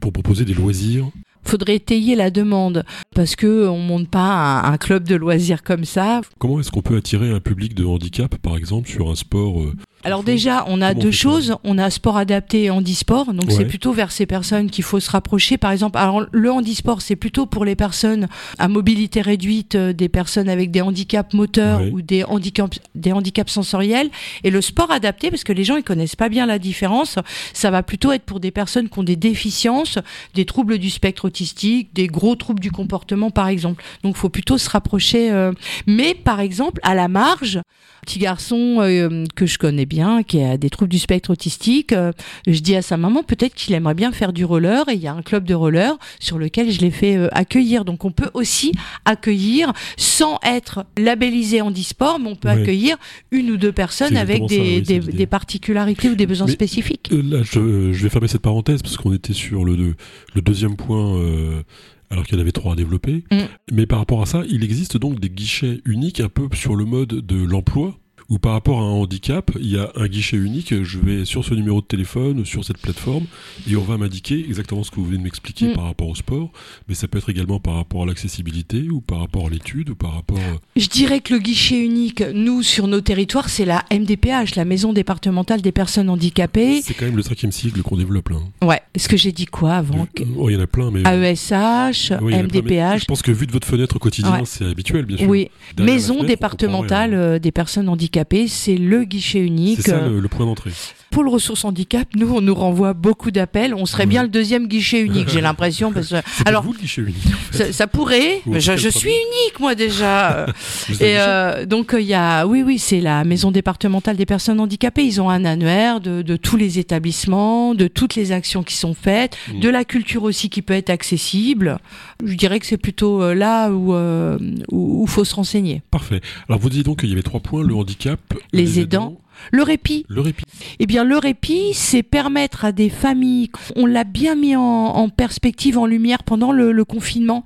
pour proposer des loisirs. Faudrait étayer la demande parce que on monte pas un, un club de loisirs comme ça. Comment est-ce qu'on peut attirer un public de handicap, par exemple, sur un sport Alors déjà, on a deux choses. On a sport adapté et handisport. Donc Ouais. c'est plutôt vers ces personnes qu'il faut se rapprocher. Par exemple, alors le handisport, c'est plutôt pour les personnes à mobilité réduite, euh, des personnes avec des handicaps moteurs Ouais. ou des handicaps, des handicaps sensoriels. Et le sport adapté, parce que les gens ils connaissent pas bien la différence, ça va plutôt être pour des personnes qui ont des déficiences, des troubles du spectre autistique, des gros troubles du comportement, par exemple. Donc faut plutôt se rapprocher. euh, Mais par exemple, à la marge, petit garçon euh, que je connais bien, qui a des troubles du spectre autistique, euh, je dis à sa maman peut-être qu'il aimerait bien faire du roller et il y a un club de roller sur lequel je l'ai fait euh, accueillir. Donc on peut aussi accueillir sans être labellisé handisport, mais on peut Ouais. accueillir une ou deux personnes avec ça, des, oui, c'est des, l'idée. des particularités ou des besoins Mais- spécifiques. Euh, Là, je, je vais fermer cette parenthèse parce qu'on était sur le, deux- le deuxième point, euh, alors qu'il y en avait trois à développer. Mm. Mais par rapport à ça, il existe donc des guichets uniques un peu sur le mode de l'emploi. Ou par rapport à un handicap, il y a un guichet unique, je vais sur ce numéro de téléphone, sur cette plateforme, et on va m'indiquer exactement ce que vous venez de m'expliquer Mm. par rapport au sport, mais ça peut être également par rapport à l'accessibilité, ou par rapport à l'étude, ou par rapport... euh, Je dirais que le guichet unique, nous, sur nos territoires, c'est la MDPH, la Maison départementale des personnes handicapées. C'est quand même le cinquième sigle qu'on développe là. hein. Ouais. Est-ce que j'ai dit quoi avant Euh, oh, Il y en a plein, mais... AESH, Oui, plein, MDPH. Je pense que vu de votre fenêtre au quotidien, Ouais. c'est habituel, bien sûr. Oui, Derrière Maison fenêtre, départementale euh, des personnes handicapées, c'est le guichet unique. C'est ça le, le point d'entrée. Pour le ressources handicap, nous, on nous renvoie beaucoup d'appels. On serait bien le deuxième guichet unique, j'ai [laughs] l'impression. Parce alors, vous le guichet unique. en fait. ça, ça pourrait, mais je, suis unique, moi, déjà. [laughs] Et euh, donc il y a, oui, oui, c'est la maison départementale des personnes handicapées. Ils ont un annuaire de, de tous les établissements, de toutes les actions qui sont faites, Mm. de la culture aussi qui peut être accessible. Je dirais que c'est plutôt euh, là où euh, où, où faut se renseigner. Parfait. Alors vous disiez donc qu'il y avait trois points le handicap, Les aidants. Le répit, le répit. eh bien le répit, c'est permettre à des familles. On l'a bien mis en, en perspective, en lumière pendant le, le confinement,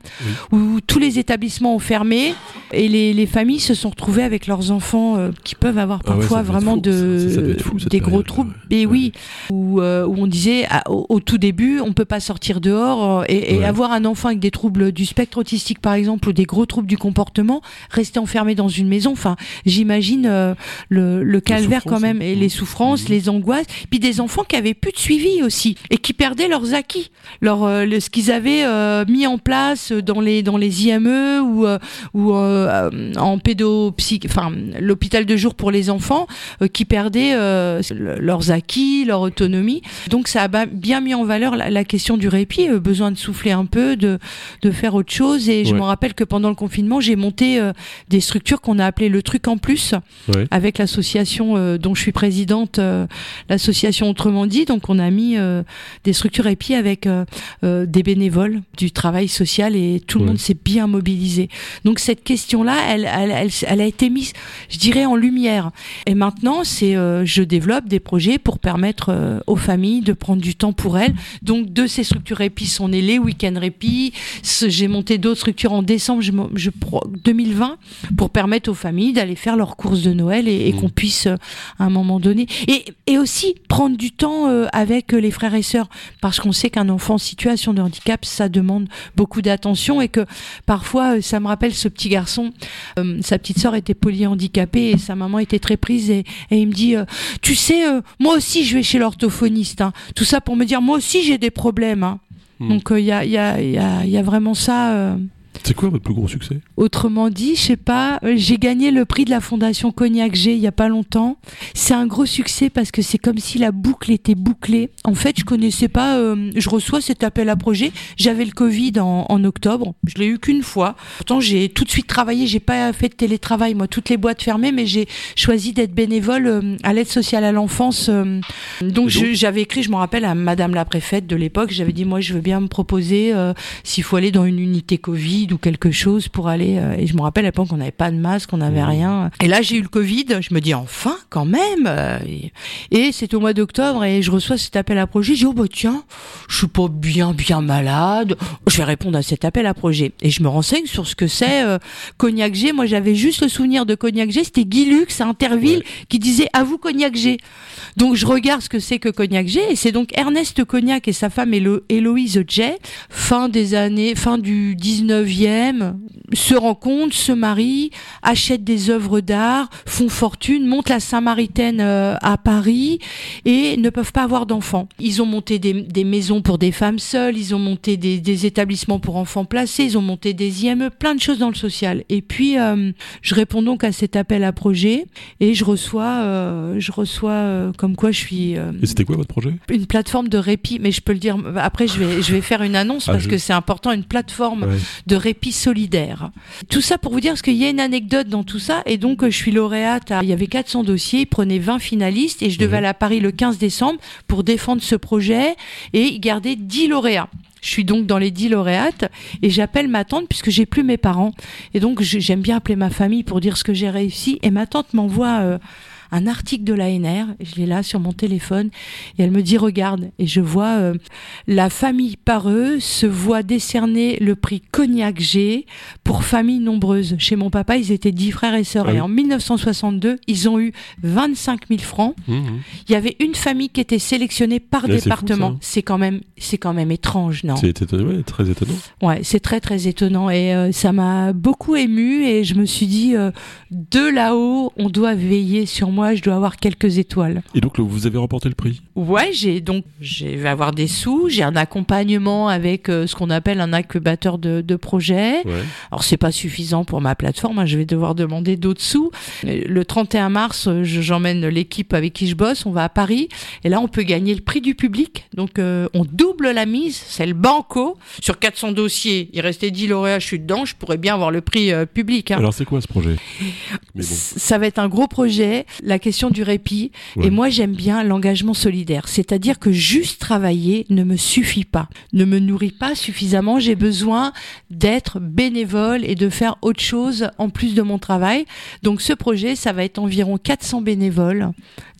où tous les établissements ont fermé et les, les familles se sont retrouvées avec leurs enfants euh, qui peuvent avoir Ah ouais, parfois vraiment fou, de ça. Ça, fou, des gros troubles. ouais. Et Ouais. oui, où, euh, où on disait au, au tout début, on peut pas sortir dehors euh, et, avoir un enfant avec des troubles du spectre autistique par exemple ou des gros troubles du comportement, rester enfermé dans une maison. Enfin, j'imagine euh, le, le calvaire quand même, et les souffrances, les angoisses, puis des enfants qui avaient plus de suivi aussi et qui perdaient leurs acquis, leur euh, le- ce qu'ils avaient euh, mis en place dans les dans les IME ou euh, ou en pédopsy, enfin l'hôpital de jour pour les enfants qui perdaient le- leurs acquis, leur autonomie. Donc ça a bien mis en valeur la, la question du répit, besoin de souffler un peu, de de faire autre chose. Et je me rappelle que pendant le confinement, j'ai monté des structures qu'on a appelées le truc en plus Ouais. avec l'association dont je suis présidente, euh, l'association Autrement dit. Donc on a mis euh, des structures répit avec euh, euh, des bénévoles, du travail social et tout le Ouais. monde s'est bien mobilisé. Donc cette question-là, elle, elle, elle, elle a été mise, je dirais, en lumière. Et maintenant, c'est euh, je développe des projets pour permettre euh, aux familles de prendre du temps pour elles. Donc de ces structures répit sont nées les week-ends répit. J'ai monté d'autres structures en décembre je, je, pro- 2020 pour permettre aux familles d'aller faire leurs courses de Noël et, et Mmh. qu'on puisse euh, à un moment donné et, et aussi prendre du temps euh, avec euh, les frères et sœurs parce qu'on sait qu'un enfant en situation de handicap ça demande beaucoup d'attention et que parfois euh, ça me rappelle ce petit garçon euh, sa petite sœur était polyhandicapée et sa maman était très prise et, et il me dit euh, tu sais euh, moi aussi je vais chez l'orthophoniste hein. tout ça pour me dire moi aussi j'ai des problèmes hein. Hmm. donc il y, a, y, a, y, a, y a vraiment ça euh, C'est quoi votre plus gros succès? Autrement dit, je sais pas, euh, j'ai gagné le prix de la Fondation Cognac G il y a pas longtemps. C'est un gros succès parce que c'est comme si la boucle était bouclée. En fait, je connaissais pas, euh, je reçois cet appel à projet. J'avais le Covid en, en octobre. Je l'ai eu qu'une fois. Pourtant, j'ai tout de suite travaillé. J'ai pas fait de télétravail, moi, toutes les boîtes fermées, mais j'ai choisi d'être bénévole euh, à l'aide sociale à l'enfance. euh. donc, j'avais écrit, je me rappelle, à Madame la préfète de l'époque, j'avais dit, moi, je veux bien me proposer s'il faut aller dans une unité Covid ou quelque chose pour aller. euh, et je me rappelle à l'époque, on n'avait pas de masque, on n'avait Mmh. rien. Et là, j'ai eu le Covid. Je me dis, enfin, quand même. euh, et c'est au mois d'octobre et je reçois cet appel à projet. Je dis, oh bah tiens, je suis pas bien, bien malade. Je vais répondre à cet appel à projet. Et je me renseigne sur ce que c'est euh, Cognac G. Moi, j'avais juste le souvenir de Cognac G. C'était Guy Lux à Interville qui disait, à vous Cognac G. Donc je regarde ce que c'est que Cognac G et c'est donc Ernest Cognac et sa femme Hélo- Héloïse J, fin des années, fin du 19e, se rencontrent, se marient, achètent des œuvres d'art, font fortune, montent la Saint-Maritaine euh, à Paris et ne peuvent pas avoir d'enfants. Ils ont monté des, des maisons pour des femmes seules, ils ont monté des, des établissements pour enfants placés, ils ont monté des IME, plein de choses dans le social. Et puis euh, je réponds donc à cet appel à projet et je reçois, euh, je reçois euh, comme quoi je suis euh, Et c'était quoi votre projet? une plateforme de répit, mais je peux le dire après, je vais, je vais faire une annonce Ah, parce je- que c'est important, une plateforme Ouais. de répit solidaire. Tout ça pour vous dire, parce qu'il y a une anecdote dans tout ça, et donc euh, je suis lauréate, à- il y avait 400 dossiers, ils prenaient 20 finalistes, et je devais Mhm. aller à Paris le 15 décembre pour défendre ce projet et garder 10 lauréats. Je suis donc dans les 10 lauréates et j'appelle ma tante puisque j'ai plus mes parents. Et donc j'aime bien appeler ma famille pour dire ce que j'ai réussi. Et ma tante m'envoie euh, un article de l'ANR, je l'ai là sur mon téléphone, et elle me dit regarde, et je vois euh, la famille Pareux se voit décerner le prix Cognac G pour familles nombreuses. Chez mon papa, ils étaient dix frères et sœurs, Ah et en 1962, ils ont eu 25 000 francs. Mhm. Il y avait une famille qui était sélectionnée par département. C'est quand même, c'est quand même étrange, non? C'est ouais, très étonnant. Ouais, c'est très très étonnant et euh, ça m'a beaucoup ému et je me suis dit euh, de là-haut, on doit veiller sur moi, je dois avoir quelques étoiles. Et donc, vous avez remporté le prix? Ouais, j'ai donc je vais avoir des sous, j'ai un accompagnement avec euh, ce qu'on appelle un incubateur de, de projet. Ouais. Alors c'est pas suffisant pour ma plateforme, hein, je vais devoir demander d'autres sous. Euh, Le 31 mars, euh, je- j'emmène l'équipe avec qui je bosse, on va à Paris et là on peut gagner le prix du public. Donc euh, on double la mise, c'est le banco sur 400 dossiers. Il restait 10 lauréats, je suis dedans, je pourrais bien avoir le prix euh, public. hein. Alors, c'est quoi ce projet? Mais bon. C- Ça va être un gros projet, la question du répit. Ouais. Et moi, j'aime bien l'engagement solidaire. C'est-à-dire que juste travailler ne me suffit pas, ne me nourrit pas suffisamment. J'ai besoin d'être bénévole et de faire autre chose en plus de mon travail. Donc, ce projet, ça va être environ 400 bénévoles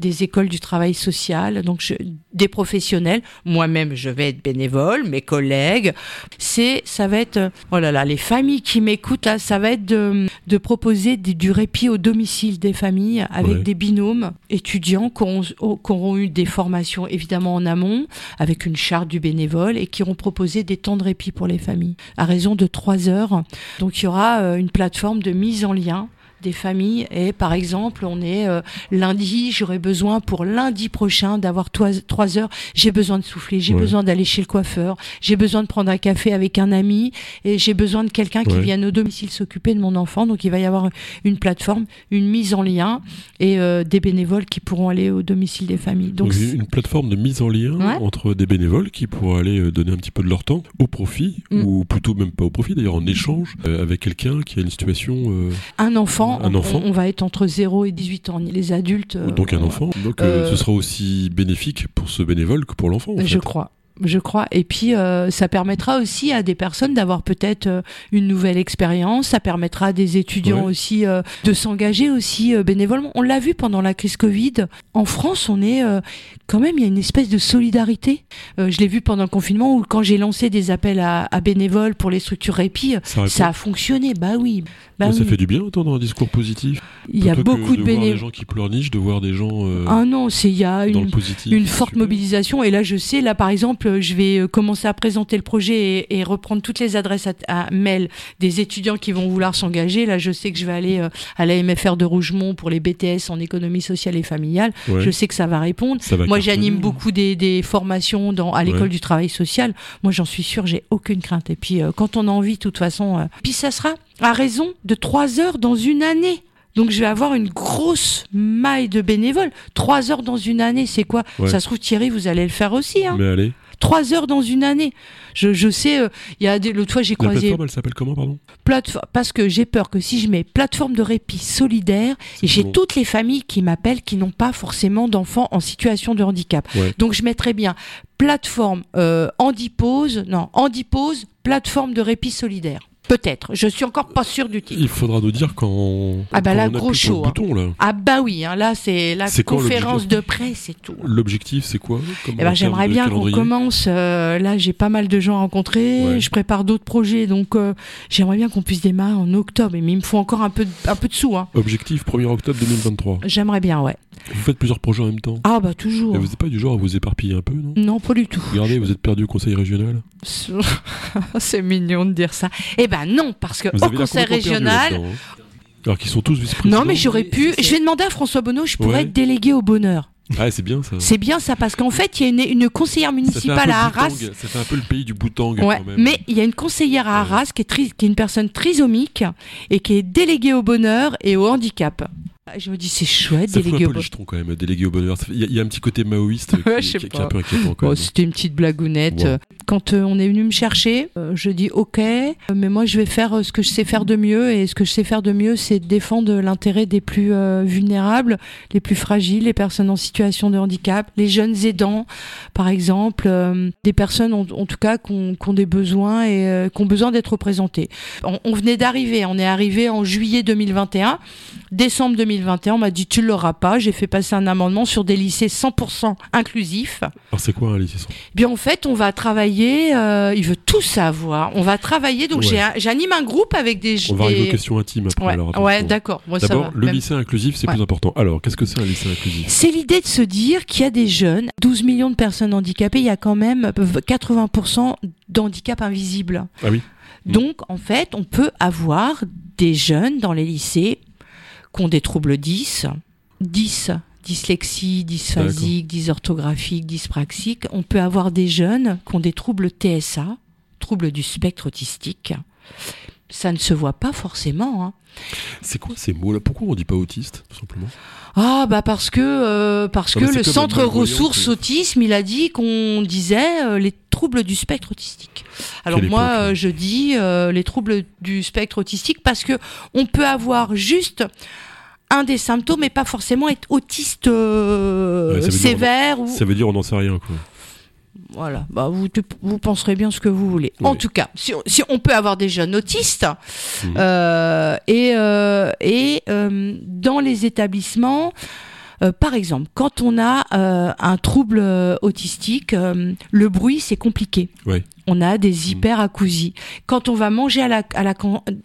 des écoles du travail social, donc je- des professionnels. Moi-même, je vais être bénévole, mes collègues. C'est, ça va être, oh là là, les familles qui m'écoutent là, ça va être de, de proposer du, du répit au domicile des familles avec Ouais. des binômes étudiants qui auront, qui auront eu des formations évidemment en amont, avec une charte du bénévole et qui auront proposé des temps de répit pour les familles à raison de trois heures. Donc il y aura euh, une plateforme de mise en lien des familles. Et par exemple, on est euh, lundi, j'aurais besoin pour lundi prochain d'avoir trois, heures. J'ai besoin de souffler, j'ai Ouais. besoin d'aller chez le coiffeur, j'ai besoin de prendre un café avec un ami et j'ai besoin de quelqu'un qui vienne au domicile s'occuper de mon enfant. Donc il va y avoir une plateforme, une mise en lien et euh, des bénévoles qui pourront aller au domicile des familles. Donc Donc, une plateforme de mise en lien Ouais. entre des bénévoles qui pourraient aller euh, donner un petit peu de leur temps au profit, Mm. ou plutôt même pas au profit, d'ailleurs en échange euh, avec quelqu'un qui a une situation. un enfant, Un on- enfant. On, va être entre 0 et 18 ans. Les adultes. euh, donc un enfant. Donc euh, euh, ce sera aussi bénéfique pour ce bénévole que pour l'enfant. en Je fait. crois. Je crois. Et puis, euh, ça permettra aussi à des personnes d'avoir peut-être euh, une nouvelle expérience. Ça permettra à des étudiants Ouais. aussi euh, de s'engager aussi bénévolement. On l'a vu pendant la crise Covid. En France, on est quand même, il y a une espèce de solidarité. Je l'ai vu pendant le confinement où quand j'ai lancé des appels à, à bénévoles pour les structures répit, Ça, a fonctionné. Bah oui. Bah Ça oui. fait du bien d'entendre un discours positif. Il y a beaucoup de de voir des bénévoles. gens qui pleurnichent, de voir des gens Ah non, c'est il y a une une forte super. mobilisation. Et là, je sais, là, par exemple, je vais euh, commencer à présenter le projet et, et reprendre toutes les adresses à, à mail des étudiants qui vont vouloir s'engager. Là, je sais que je vais aller euh, à la MFR de Rougemont pour les BTS en économie sociale et familiale. Ouais, Je sais que ça va répondre. ça va Moi, j'anime beaucoup des, des formations dans, à l'école Ouais. du travail social. Moi, j'en suis sûre, j'ai aucune crainte. Et puis, euh, quand on a envie, de toute façon, euh, puis ça sera à raison de trois heures dans une année. Donc, je vais avoir une grosse maille de bénévoles. Trois heures dans une année, c'est quoi? Ouais. Ça se trouve, Thierry, vous allez le faire aussi. Hein. Mais allez, Trois heures dans une année. Je, je sais, euh, il y a des, l'autre fois, j'ai la croisé plateforme, elle s'appelle comment, pardon? Plateforme, parce que j'ai peur que si je mets plateforme de répit solidaire, et j'ai bon. toutes les familles qui m'appellent qui n'ont pas forcément d'enfants en situation de handicap. Ouais. Donc je mettrais bien plateforme euh, handipose, non, handipose, plateforme de répit solidaire. Peut-être. Je suis encore pas sûre du titre. Il faudra nous dire quand. Ah bah quand là, on gros le chaud, hein. bouton, là. Ah bah oui, hein, là c'est la conférence de presse, c'est tout. L'objectif, c'est quoi Eh ben, en j'aimerais bien qu'on commence. euh, là, j'ai pas mal de gens à rencontrer. Ouais. Je prépare d'autres projets, donc euh, j'aimerais bien qu'on puisse démarrer en octobre. Mais il me faut encore un peu, de, un peu de sous. Hein. Objectif 1er octobre 2023. J'aimerais bien, ouais. Vous faites plusieurs projets en même temps. Ah bah toujours. Et vous n'êtes pas du genre à vous éparpiller un peu, non? Non, pas du tout. Regardez, vous êtes perdu au conseil régional. [laughs] C'est mignon de dire ça. Eh ben non, parce que Vous au conseil régional. hein. Alors qu'ils sont tous vice-présidents. Non, mais j'aurais pu. c'est- Je vais demander à François Bonneau, je pourrais Ouais. être délégué au bonheur. Ah, c'est bien ça. C'est bien ça, parce qu'en fait, il y a une, une conseillère municipale à Arras. Boutang, Ça fait un peu le pays du Boutang Ouais, quand même. mais il y a une conseillère à Ouais. Arras qui est, tri- qui est une personne trisomique et qui est déléguée au bonheur et au handicap. Je me dis, c'est chouette, Ça fout un au bonheur. jetons quand même, délégué au bonheur. Il y, a- il y a un petit côté maoïste [laughs] qui, Ouais, qui- qui est un pas. peu inquiétant quand Oh, même. C'était une petite blagounette. Ouais. Quand euh, on est venu me chercher, euh, je dis ok, euh, mais moi je vais faire ce que je sais faire de mieux et ce que je sais faire de mieux, c'est défendre l'intérêt des plus vulnérables, les plus fragiles, les personnes en situation de handicap, les jeunes aidants, par exemple, des personnes en, en tout cas qui ont, des besoins et qui ont besoin d'être représentées. On, on venait d'arriver, on est arrivé en juillet 2021, décembre 2021, on m'a dit tu l'auras pas, j'ai fait passer un amendement sur des lycées 100% inclusifs. Alors c'est quoi un lycée sans- Eh Bien en fait, on va travailler. Euh, il veut tout savoir. On va travailler. Donc Ouais. j'ai un- j'anime un groupe avec des. On va arriver aux questions intimes après. Ouais, alors, attention. ouais, d'accord. D'abord, le Même- lycée inclusif, c'est Ouais. plus important. Alors, qu'est-ce que c'est un lycée inclusif? C'est l'idée de se dire qu'il y a des jeunes, 12 millions de personnes handicapées, il y a quand même 80% d'handicap invisible. Ah oui? Donc en fait, on peut avoir des jeunes dans les lycées qui ont des troubles 10, 10 dyslexie, dysphasique, dysorthographique, dyspraxique. On peut avoir des jeunes qui ont des troubles TSA, troubles du spectre autistique. Ça ne se voit pas forcément. hein. C'est quoi ces mots-là? Pourquoi on dit pas autiste, tout simplement? Ah bah parce que euh, parce Ah, que mais c'est le centre ressources autisme, il a dit qu'on disait euh, les troubles du spectre autistique. Alors Quelle moi hein? euh, je dis les troubles du spectre autistique parce que on peut avoir juste un des symptômes et pas forcément être autiste euh, Ouais, dire- sévère ou Ça veut dire on n'en sait rien, quoi. voilà, bah vous, vous penserez bien ce que vous voulez. En tout cas, si on, si on peut avoir des jeunes autistes Mhm. euh, et, euh, et dans les établissements, euh, par exemple, quand on a euh, un trouble euh, autistique, le bruit c'est compliqué. Ouais. On a des hyperacousies. Quand on va manger à la, à la,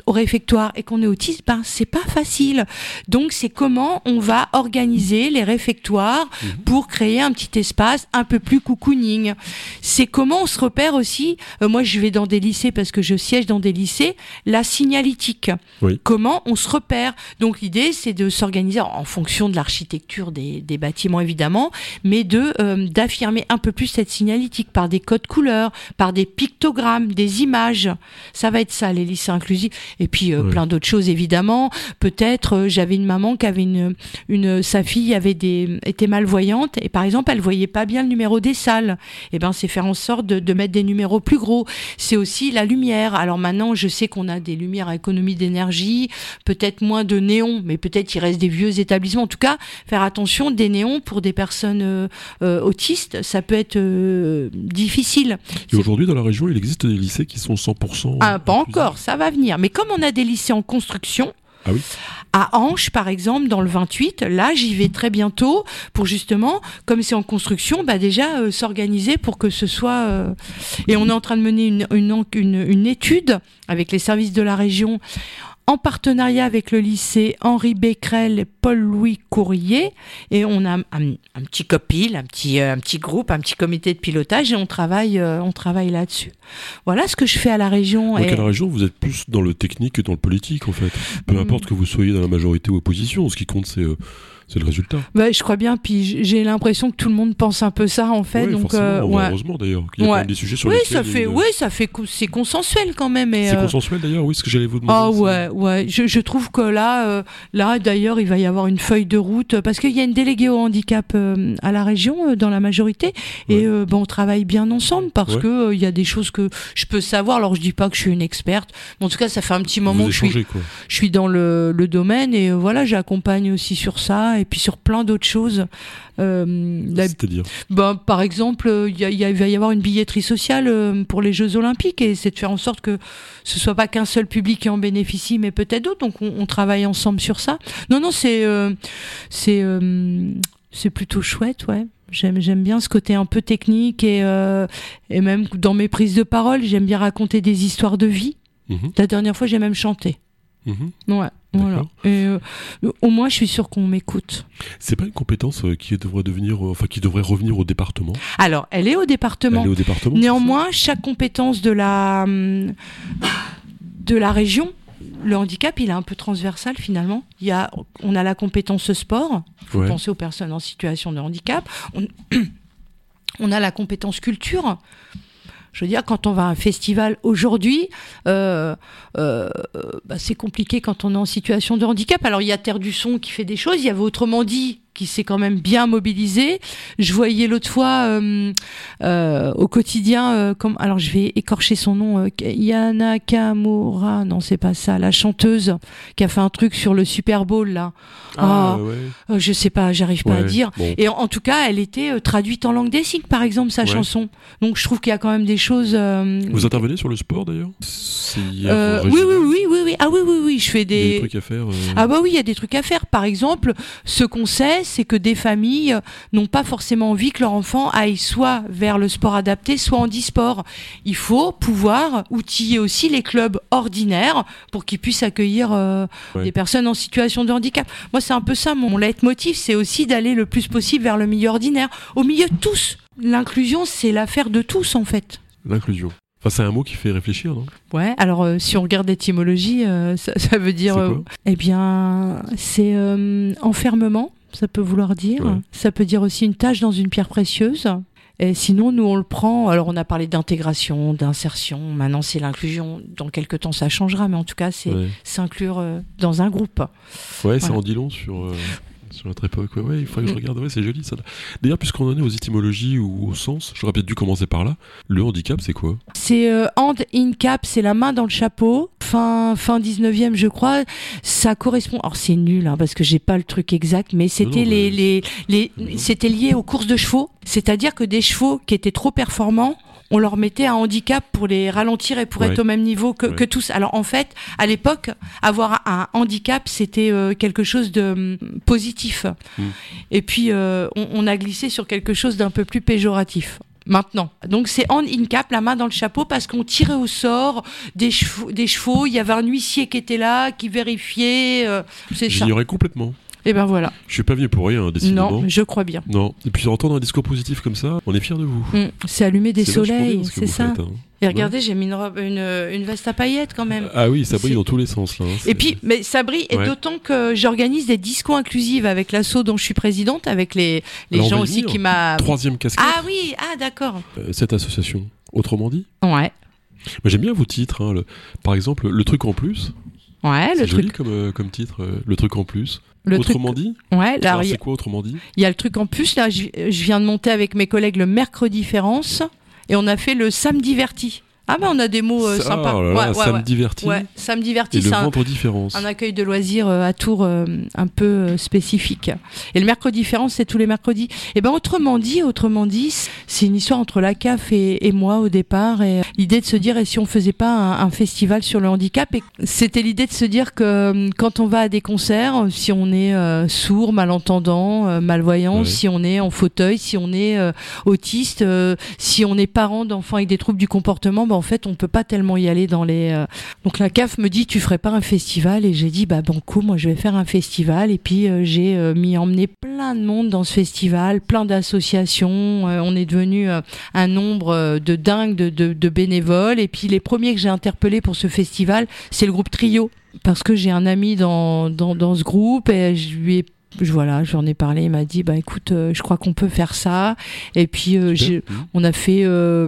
au réfectoire et qu'on est autiste, ben c'est pas facile. Donc c'est comment on va organiser les réfectoires Mhm. pour créer un petit espace un peu plus cocooning. C'est comment on se repère aussi. euh, moi, je vais dans des lycées parce que je siège dans des lycées. La signalétique. Oui. Comment on se repère. Donc l'idée, c'est de s'organiser en fonction de l'architecture des, des bâtiments évidemment, mais de euh, d'affirmer un peu plus cette signalétique par des codes couleurs, par des pictogrammes, des images. Ça va être ça, les lycées inclusifs. Et puis euh, plein d'autres choses évidemment. Peut-être euh, j'avais une maman qui avait une, une sa fille avait des était malvoyante et par exemple elle voyait pas bien le numéro des salles. Et ben c'est faire en sorte de, de mettre des numéros plus gros. C'est aussi la lumière. Alors maintenant je sais qu'on a des lumières à économie d'énergie, peut-être moins de néons, mais peut-être il reste des vieux établissements. En tout cas, faire attention des néons pour des personnes euh, autistes, ça peut être difficile. Et aujourd'hui, dans la région, il existe des lycées qui sont 100%. Ah, pas inclusifs. encore, ça va venir. Mais comme on a des lycées en construction, Ah oui. à Anche, par exemple, dans le 28, là, j'y vais très bientôt pour justement, comme c'est en construction, bah déjà euh, s'organiser pour que ce soit. euh, Et on est en train de mener une, une, en- une, une étude avec les services de la région en partenariat avec le lycée Henri Becquerel et Paul-Louis Courrier. Et on a un, un petit copil, un petit, euh, un petit groupe, un petit comité de pilotage et on travaille, euh, on travaille là-dessus. Voilà ce que je fais à la région. Donc Et- à la région, vous êtes plus dans le technique que dans le politique, en fait? Peu Mm. importe que vous soyez dans la majorité ou opposition, ce qui compte, c'est euh, c'est le résultat. Ouais, je crois bien. Puis j'ai l'impression que tout le monde pense un peu ça en fait. Donc euh, ouais. heureusement d'ailleurs. qu'il y a Ouais. quand même des sujets sur Oui, ça fait, une- oui, ça fait, c'est consensuel quand même. C'est euh, consensuel d'ailleurs, oui, ce que j'allais vous demander. Ah ouais, ouais. Je, je trouve que là, euh, là d'ailleurs, il va y avoir une feuille de route parce qu'il y a une déléguée au handicap euh, à la région dans la majorité et bon, on travaille bien ensemble parce que il y a des choses que je peux savoir. Alors je dis pas que je suis une experte, mais en tout cas, ça fait un petit moment Vous que je suis quoi. je suis dans le, le domaine et voilà, j'accompagne aussi sur ça et puis sur plein d'autres choses. Euh, la- C'est-à-dire ben, par exemple, il y y va y avoir une billetterie sociale euh, pour les Jeux Olympiques et c'est de faire en sorte que ce soit pas qu'un seul public qui en bénéficie, mais peut-être d'autres. Donc on, on travaille ensemble sur ça. Non, non, c'est euh, c'est euh, c'est plutôt chouette, ouais. J'aime j'aime bien ce côté un peu technique et euh, et même dans mes prises de parole, j'aime bien raconter des histoires de vie. Mhm, La dernière fois, j'ai même chanté. mhm. Ouais, voilà. Et euh, au moins, je suis sûre qu'on m'écoute. C'est pas une compétence euh, qui devrait devenir, euh, enfin qui devrait revenir au département. Alors, elle est au département. Elle est au département. Néanmoins, chaque compétence de la de la région, le handicap, il est un peu transversal finalement. Il y a, on a la compétence sport. Faut Ouais. penser aux personnes en situation de handicap. On, [clears throat] on a la compétence culture. Je veux dire, quand on va à un festival aujourd'hui, euh, euh, bah, c'est compliqué quand on est en situation de handicap. Alors, il y a Terre du Son qui fait des choses. Il y avait autrement dit qui s'est quand même bien mobilisé. Je voyais l'autre fois euh, euh, au quotidien, euh, comme, alors je vais écorcher son nom, Yana Kamura, non c'est pas ça, la chanteuse qui a fait un truc sur le Super Bowl là. Ah, Ah, ouais. Je sais pas, j'arrive pas à dire. bon. Et en, en tout cas, elle était traduite en langue des signes, par exemple, sa Ouais. chanson. Donc je trouve qu'il y a quand même des choses. Vous intervenez sur le sport d'ailleurs? Oui, oui, oui, oui, oui. Ah oui, oui, oui. Je fais il y a des. des trucs à faire. Ah bah oui, il y a des trucs à faire. Par exemple, ce qu'on c'est que des familles euh, n'ont pas forcément envie que leur enfant aille soit vers le sport adapté, soit en e-sport. Il faut pouvoir outiller aussi les clubs ordinaires pour qu'ils puissent accueillir euh, Ouais. des personnes en situation de handicap. Moi, c'est un peu ça, mon leitmotiv, c'est aussi d'aller le plus possible vers le milieu ordinaire, au milieu de tous. L'inclusion, c'est l'affaire de tous, en fait. L'inclusion. Enfin, c'est un mot qui fait réfléchir, non? Ouais, alors euh, si on regarde l'étymologie, euh, ça, ça veut dire, euh, quoi? eh bien, c'est enfermement, ça peut vouloir dire. Ouais. Ça peut dire aussi une tâche dans une pierre précieuse. Et sinon, nous, on le prend. Alors, on a parlé d'intégration, d'insertion. Maintenant, c'est l'inclusion. Dans quelques temps, ça changera. Mais en tout cas, c'est Ouais, s'inclure euh, dans un groupe. Ouais, ça en dit long sur, euh, sur notre époque. Ouais, ouais, il faudrait que je regarde. Ouais, c'est joli ça. D'ailleurs, puisqu'on en est aux étymologies ou au sens, j'aurais peut-être dû commencer par là. Le handicap, c'est quoi? C'est euh, hand in cap, c'est la main dans le chapeau. Fin fin 19e, je crois. Ça correspond. Alors c'est nul hein, parce que j'ai pas le truc exact, mais c'était les les les bien. c'était lié aux courses de chevaux. C'est-à-dire que des chevaux qui étaient trop performants on leur mettait un handicap pour les ralentir et pour Ouais. être au même niveau que, Ouais. que tous. Alors en fait, à l'époque, avoir un handicap, c'était euh, quelque chose de hum, positif. Mm. Et puis, euh, on, on a glissé sur quelque chose d'un peu plus péjoratif. maintenant. Donc c'est hand in cap, la main dans le chapeau, parce qu'on tirait au sort des chevaux. Des chevaux. Il y avait un huissier qui était là, qui vérifiait. euh, c'est ça. J'ignorais complètement. Et ben voilà. Je suis pas venu pour rien, décidément. Non, je crois bien. Non. Et puis entendre un discours positif comme ça, on est fiers de vous. Mm, C'est allumer des soleils, ce c'est ça. faites, hein. Et regardez, j'ai mis une, robe, une, une veste à paillettes quand même. Ah oui, ça brille dans tous les sens là. hein. Et puis, mais ça brille, et d'autant que j'organise des discos inclusives avec l'asso dont je suis présidente, avec les, les gens aussi qui m'a. troisième casquette, Ah oui, ah d'accord. euh, cette association. Autrement dit, Ouais, moi j'aime bien vos titres. hein, le- Par exemple, le truc en plus. ouais, le joli truc, comme, euh, comme titre. euh, le truc en plus. Le truc. autrement dit. Ouais, là, c'est a- quoi autrement dit il y a le truc en plus. Là, je, viens de monter avec mes collègues le mercredi différence, et on a fait le samedi diverti. Ah ben, on a des mots euh, Ça- sympas. oh là là, ouais, ouais, ça me ouais. divertit. Ouais, samedi Et diverti, le c'est un, vendredi différence. un accueil de loisirs euh, à Tours euh, un peu spécifique. Et le mercredi différent, c'est tous les mercredis. Et ben autrement dit, autrement dit, c'est une histoire entre la CAF et, et moi au départ. Et l'idée de se dire, et si on faisait pas un, un festival sur le handicap Et c'était l'idée de se dire que quand on va à des concerts, si on est euh, sourd, malentendant, euh, malvoyant, Ouais. si on est en fauteuil, si on est euh, autiste, si on est parent d'enfants avec des troubles du comportement, en fait, on peut pas tellement y aller dans les. euh, Donc la CAF me dit, tu ferais pas un festival? Et j'ai dit, bah banco, moi je vais faire un festival. Et puis euh, j'ai euh, mis emmené plein de monde dans ce festival, plein d'associations. On est devenu un nombre de dingues de, de, de bénévoles. Et puis les premiers que j'ai interpellés pour ce festival, c'est le groupe Trio. Parce que j'ai un ami dans, dans, dans ce groupe et je lui ai je- voilà, j'en ai parlé, il m'a dit bah écoute, euh, je crois qu'on peut faire ça. Et puis euh, j'ai-. Mmh. on a fait euh,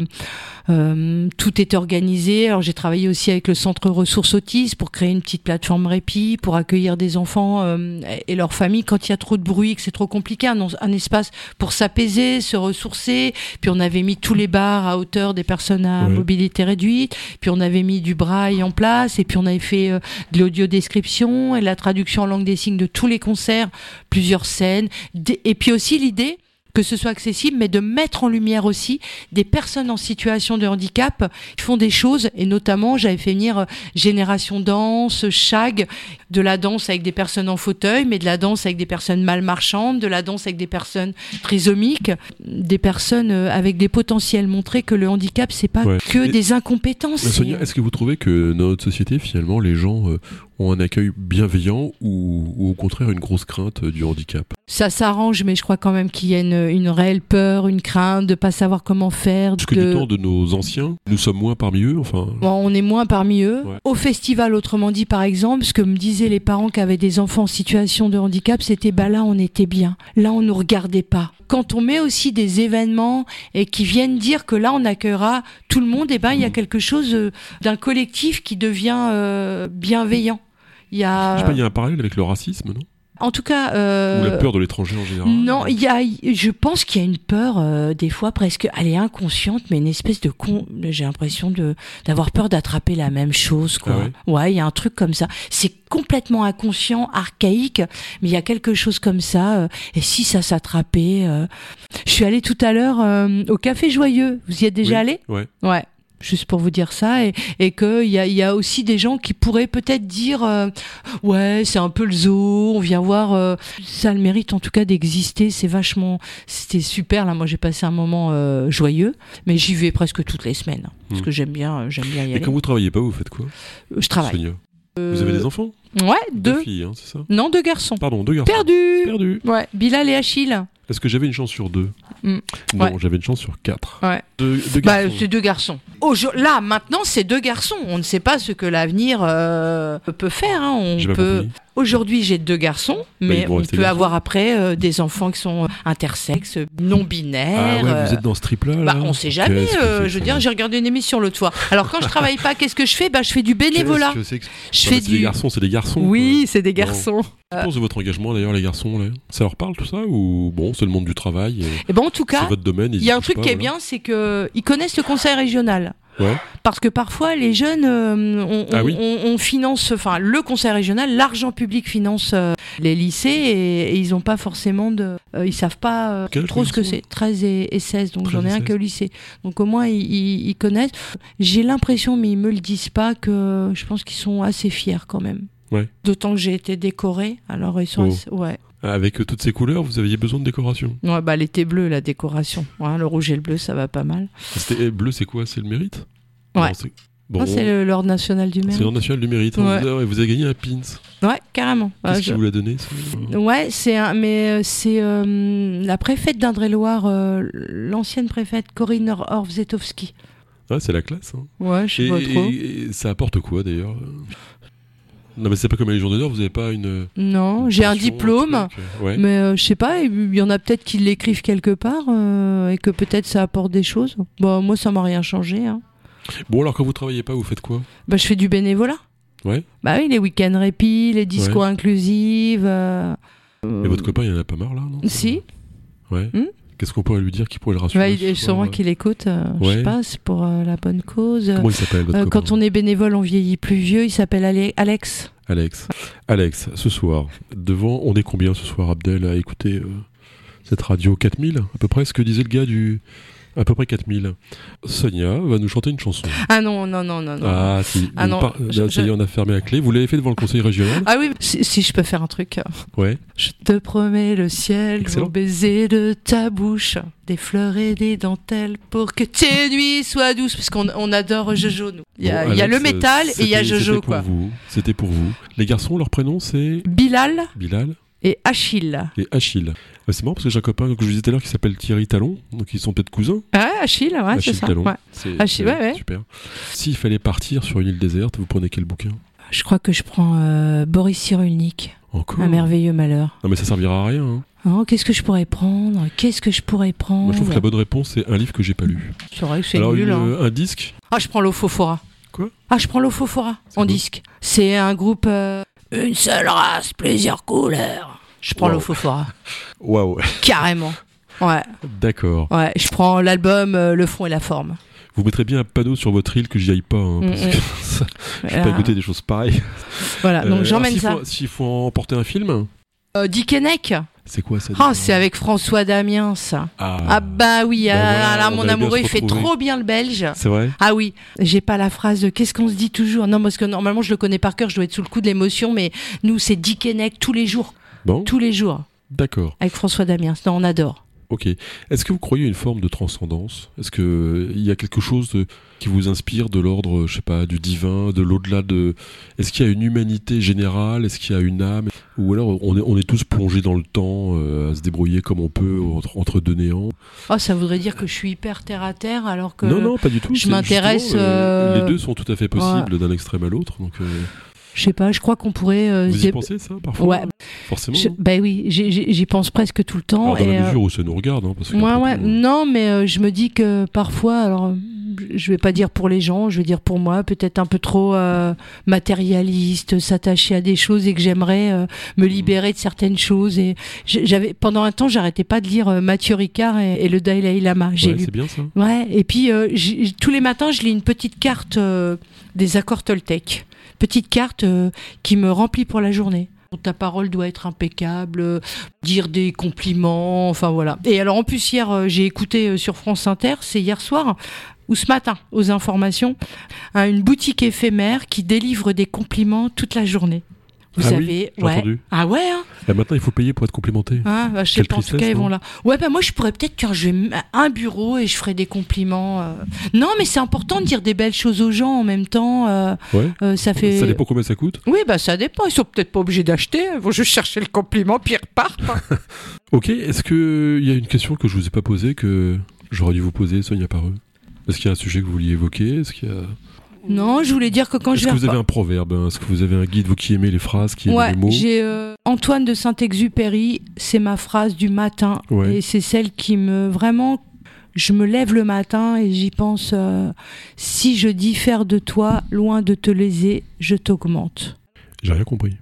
euh, tout est organisé. Alors j'ai travaillé aussi avec le centre ressources autistes pour créer une petite plateforme répit pour accueillir des enfants euh, et leurs familles quand il y a trop de bruit, que c'est trop compliqué, un, un espace pour s'apaiser, se ressourcer. Puis on avait mis tous les bars à hauteur des personnes à mobilité réduite. Puis on avait mis du braille en place et puis on avait fait euh, de l'audio description et de la traduction en langue des signes de tous les concerts, plusieurs scènes. Et puis aussi l'idée que ce soit accessible, mais de mettre en lumière aussi des personnes en situation de handicap qui font des choses, et notamment j'avais fait venir euh, Génération Danse, Chag, de la danse avec des personnes en fauteuil, mais de la danse avec des personnes mal marchandes, de la danse avec des personnes trisomiques, des personnes euh, avec des potentiels, montrer que le handicap c'est pas Ouais. que Et- des incompétences. Sonia, est-ce que vous trouvez que dans notre société, finalement, les gens euh, ont un accueil bienveillant ou, ou au contraire une grosse crainte du handicap Ça s'arrange, mais je crois quand même qu'il y a une, une réelle peur, une crainte de pas savoir comment faire. Parce que de... du temps de nos anciens, nous sommes moins parmi eux, enfin... Bon, on est moins parmi eux. Ouais. Au festival, autrement dit, par exemple, ce que me disaient les parents qui avaient des enfants en situation de handicap, c'était bah là, on était bien. Là, on nous regardait pas. Quand on met aussi des événements et qui viennent dire que là, on accueillera tout le monde, et ben, il y a quelque chose euh, d'un collectif qui devient euh, bienveillant. Il y a, Je sais pas, il y a un parallèle avec le racisme, non? En tout cas, Ou euh, la peur de l'étranger en général? Non, il y a, je pense qu'il y a une peur euh, des fois presque, elle est inconsciente, mais une espèce de con. J'ai l'impression de d'avoir peur d'attraper la même chose, quoi. Ah ouais, il y a un truc comme ça. C'est complètement inconscient, archaïque, mais il y a quelque chose comme ça. euh, et si ça s'attrapait euh, Je suis allée tout à l'heure euh, au Café Joyeux. Vous y êtes déjà Oui, allé Ouais. Ouais. Juste pour vous dire ça, et, et qu'il y a, y a aussi des gens qui pourraient peut-être dire euh, Ouais, c'est un peu le zoo, on vient voir. euh, ça a le mérite en tout cas d'exister, c'est vachement. C'était super, là, moi j'ai passé un moment euh, joyeux, mais j'y vais presque toutes les semaines, hein, parce Hmm. que j'aime bien, j'aime bien y Et aller. quand vous travaillez pas, vous faites quoi? Je travaille. Sonia Vous avez des enfants? Ouais, deux. filles, hein, c'est ça? Non, deux garçons. Pardon, deux garçons. Perdu Perdu. Ouais, Bilal et Achille. Est-ce que j'avais une chance sur deux Hmm. Non, Ouais. j'avais une chance sur quatre. Ouais. Deux, deux Bah, garçons. c'est deux garçons. Là, maintenant, c'est deux garçons. On ne sait pas ce que l'avenir euh, peut faire. hein. On peut. compris. Aujourd'hui, j'ai deux garçons, mais ils vont on peut avoir après euh, des enfants qui sont intersexes, non binaires. Ah ouais, euh, vous êtes dans ce trip-là Bah, là on sait jamais. Euh, je veux dire, j'ai regardé une émission l'autre fois. Alors quand je travaille pas, qu'est-ce que je fais? Bah, je fais du bénévolat. Que que- Je Non, fais mais des garçons, c'est des garçons. Oui, c'est des garçons. Que pensent de votre engagement d'ailleurs, les garçons là Ça leur parle tout ça Ou bon, c'est le monde du travail et Et ben en tout cas, votre domaine ils il y a un truc pas, qui est bien, c'est que ils connaissent le conseil régional. Ouais. Parce que parfois, les jeunes, euh, on, Ah on- oui. on- on finance, enfin, le conseil régional, l'argent public finance euh, les lycées et, et ils ont pas forcément de. euh, ils savent pas euh, trop ce que c'est. 13 et, et 16, donc 13 j'en ai un 16. que au lycée. Donc au moins, ils, ils- ils connaissent. J'ai l'impression, mais ils me le disent pas, que je pense qu'ils sont assez fiers quand même. Ouais. D'autant que j'ai été décorée, alors ils sont Oh. assez- Ouais. Avec toutes ces couleurs, vous aviez besoin de décoration. Ouais, bah, elle était bleue, la décoration. Ouais, le rouge et le bleu, ça va pas mal. Eh, bleu, c'est quoi? C'est le mérite? Ouais. C'est- Bon, c'est l'ordre national du c'est mérite. l'ordre national du mérite. hein. Ouais. Vous, avez, vous avez gagné un pins. Ouais, carrément. Qu'est-ce Ouais, je- vous l'a donné ça Ouais, c'est un, mais euh, c'est euh, la préfète d'Indre-et-Loire, euh, l'ancienne préfète Corinne Orzetowski. Ah, c'est la classe. hein. Ouais, je sais pas trop. et- et ça apporte quoi d'ailleurs? Non, mais c'est pas comme les Légions d'honneur, vous avez pas une. Non, j'ai un diplôme, euh, Ouais. mais euh, je sais pas, il y en a peut-être qui l'écrivent quelque part euh, et que peut-être ça apporte des choses. Bon, moi, ça m'a rien changé. Hein. Bon, alors quand vous travaillez pas, vous faites quoi? Bah, je fais du bénévolat. Ouais. Bah oui, les week-ends répit, les discos Ouais. inclusives. euh, Et votre copain, il en a pas marre là, non? Si, Ouais. Hmm? Qu'est-ce qu'on pourrait lui dire qui pourrait le rassurer bah, il est soir, sûrement euh qu'il écoute, euh, je sais pas, c'est pour euh, la bonne cause. Comment il s'appelle Euh, quand on est bénévole, on vieillit plus vieux, il s'appelle Ale- Alex. Alex. Alex, ce soir, devant, on est combien ce soir, Abdel, à écouter cette radio 4000 à peu près, ce que disait le gars du. À peu près 4000. Sonia va nous chanter une chanson. Ah non, non, non, non, non. Ah, si. Ah non, par- je- là, ça y est, on a fermé la clé. Vous l'avez fait devant le conseil régional? Ah oui, si, si je peux faire un truc. Ouais. Je te promets le ciel, Excellent. au baiser de ta bouche, des fleurs et des dentelles pour que tes nuits soient douces. Parce qu'on on adore Jojo, nous. Il y a, Bon, il y a Alex, le métal et il y a Jojo, C'était pour quoi. vous. C'était pour vous. Les garçons, leur prénom, c'est Bilal Bilal? Et Achille. et Achille. Euh, C'est marrant parce que j'ai un copain que je vous disais tout à l'heure qui s'appelle Thierry Talon, donc ils sont peut-être cousins. Ah, Achille, ouais, c'est Achille ça. Talon. ouais. C'est Achille, c'est ouais, ouais. super. S'il fallait partir sur une île déserte, vous prenez quel bouquin? Je crois que je prends euh, Boris Cyrulnik, Encore? Un merveilleux malheur. Non mais ça servira à rien. hein. Oh, Qu'est-ce que je pourrais prendre? Qu'est-ce que je pourrais prendre? Moi je trouve que la bonne réponse c'est un livre que j'ai pas lu. C'est vrai que c'est Alors nul. une- hein. un disque? Ah, je prends l'Ophophora. Quoi? Ah, je prends l'Ophophora C'est en disque. C'est un groupe. euh, Une seule race, plusieurs couleurs. Je prends Wow. l'Ophophora. [laughs] Waouh, Carrément. Ouais, d'accord. ouais. Je prends l'album euh, Le fond et la forme. Vous mettrez bien un panneau sur votre île que j'y aille pas, hein, parce Mm, que [laughs] ça, je vais pas Voilà. écouter des choses pareilles. Voilà, Euh, donc j'emmène alors, s'il ça. faut- S'il faut emporter un film, Euh, c'est quoi ça Ah, c'est avec François Damiens, ça. Ah, Ah, bah oui, Bah ah, voilà, là, on mon amoureux, il fait trop bien le belge. C'est vrai? Ah oui, j'ai pas la phrase de qu'est-ce qu'on se dit toujours? Non, parce que normalement, je le connais par cœur, je dois être sous le coup de l'émotion, mais nous, c'est Dick Henneck tous les jours. Bon, Tous les jours. d'accord. Avec François Damiens. Non, on adore. Ok. Est-ce que vous croyez une forme de transcendance? Est-ce que euh, il y a quelque chose de- qui vous inspire de l'ordre, je sais pas, du divin, de l'au-delà de Est-ce qu'il y a une humanité générale? Est-ce qu'il y a une âme? Ou alors on est, on est tous plongés dans le temps, euh, à se débrouiller comme on peut entre, entre deux néants? Oh, ça voudrait dire que je suis hyper terre à terre, alors que. Non, non, pas du tout. je m'intéresse, euh, Les deux sont tout à fait possibles d'un extrême à l'autre. Donc, euh, Je sais pas, je crois qu'on pourrait. euh, vous y pensez ça parfois Ouais. Forcément. Je- bah oui, j'y- pense presque tout le temps. Alors, dans et, la euh, mesure où ça nous regarde, hein, parce que Ouais, ouais. Non, mais euh, je me dis que parfois, alors, je vais pas dire pour les gens, je vais dire pour moi, peut-être un peu trop euh, matérialiste, s'attacher à des choses et que j'aimerais euh, me libérer de certaines choses. Et j'avais pendant un temps, j'arrêtais pas de lire euh, Mathieu Ricard et, et le Dalai Lama. J'ai ouais, lu. c'est bien ça. Ouais. Et puis euh, tous les matins, je lis une petite carte euh, des accords Toltec, petite carte euh, qui me remplit pour la journée. Ta parole doit être impeccable, euh, dire des compliments, enfin voilà. Et alors en plus hier, euh, j'ai écouté sur France Inter, c'est hier soir ou ce matin aux informations, hein, une boutique éphémère qui délivre des compliments toute la journée. Vous Ah oui, savez, j'ai ouais. entendu. Ah ouais, hein Et maintenant, il faut payer pour être complimenté. Hein, bah, je sais Quelle pas, en tout cas, ils vont là. Ouais, bah moi, je pourrais peut-être m- un bureau et je ferai des compliments. euh. Non, mais c'est important de dire des belles choses aux gens en même temps. euh, Ouais. euh, ça fait. Ça dépend combien ça coûte. Oui, bah ça dépend. Ils sont peut-être pas obligés d'acheter. Ils vont juste chercher le compliment puis ils repartent. [laughs] Ok, est-ce que il y a une question que je vous ai pas posée que j'aurais dû vous poser, Sonia Pareux Est-ce qu'il y a un sujet que vous vouliez évoquer? Est-ce qu'il y a... non, je voulais dire que quand Est-ce je vais. que vous avez un proverbe hein? Est-ce que vous avez un guide, vous qui aimez les phrases, qui aimez Ouais, les mots? j'ai euh, Antoine de Saint-Exupéry. C'est ma phrase du matin Ouais. et c'est celle qui me vraiment. Je me lève le matin et j'y pense. euh, si je diffère de toi, loin de te léser, je t'augmente. J'ai rien compris.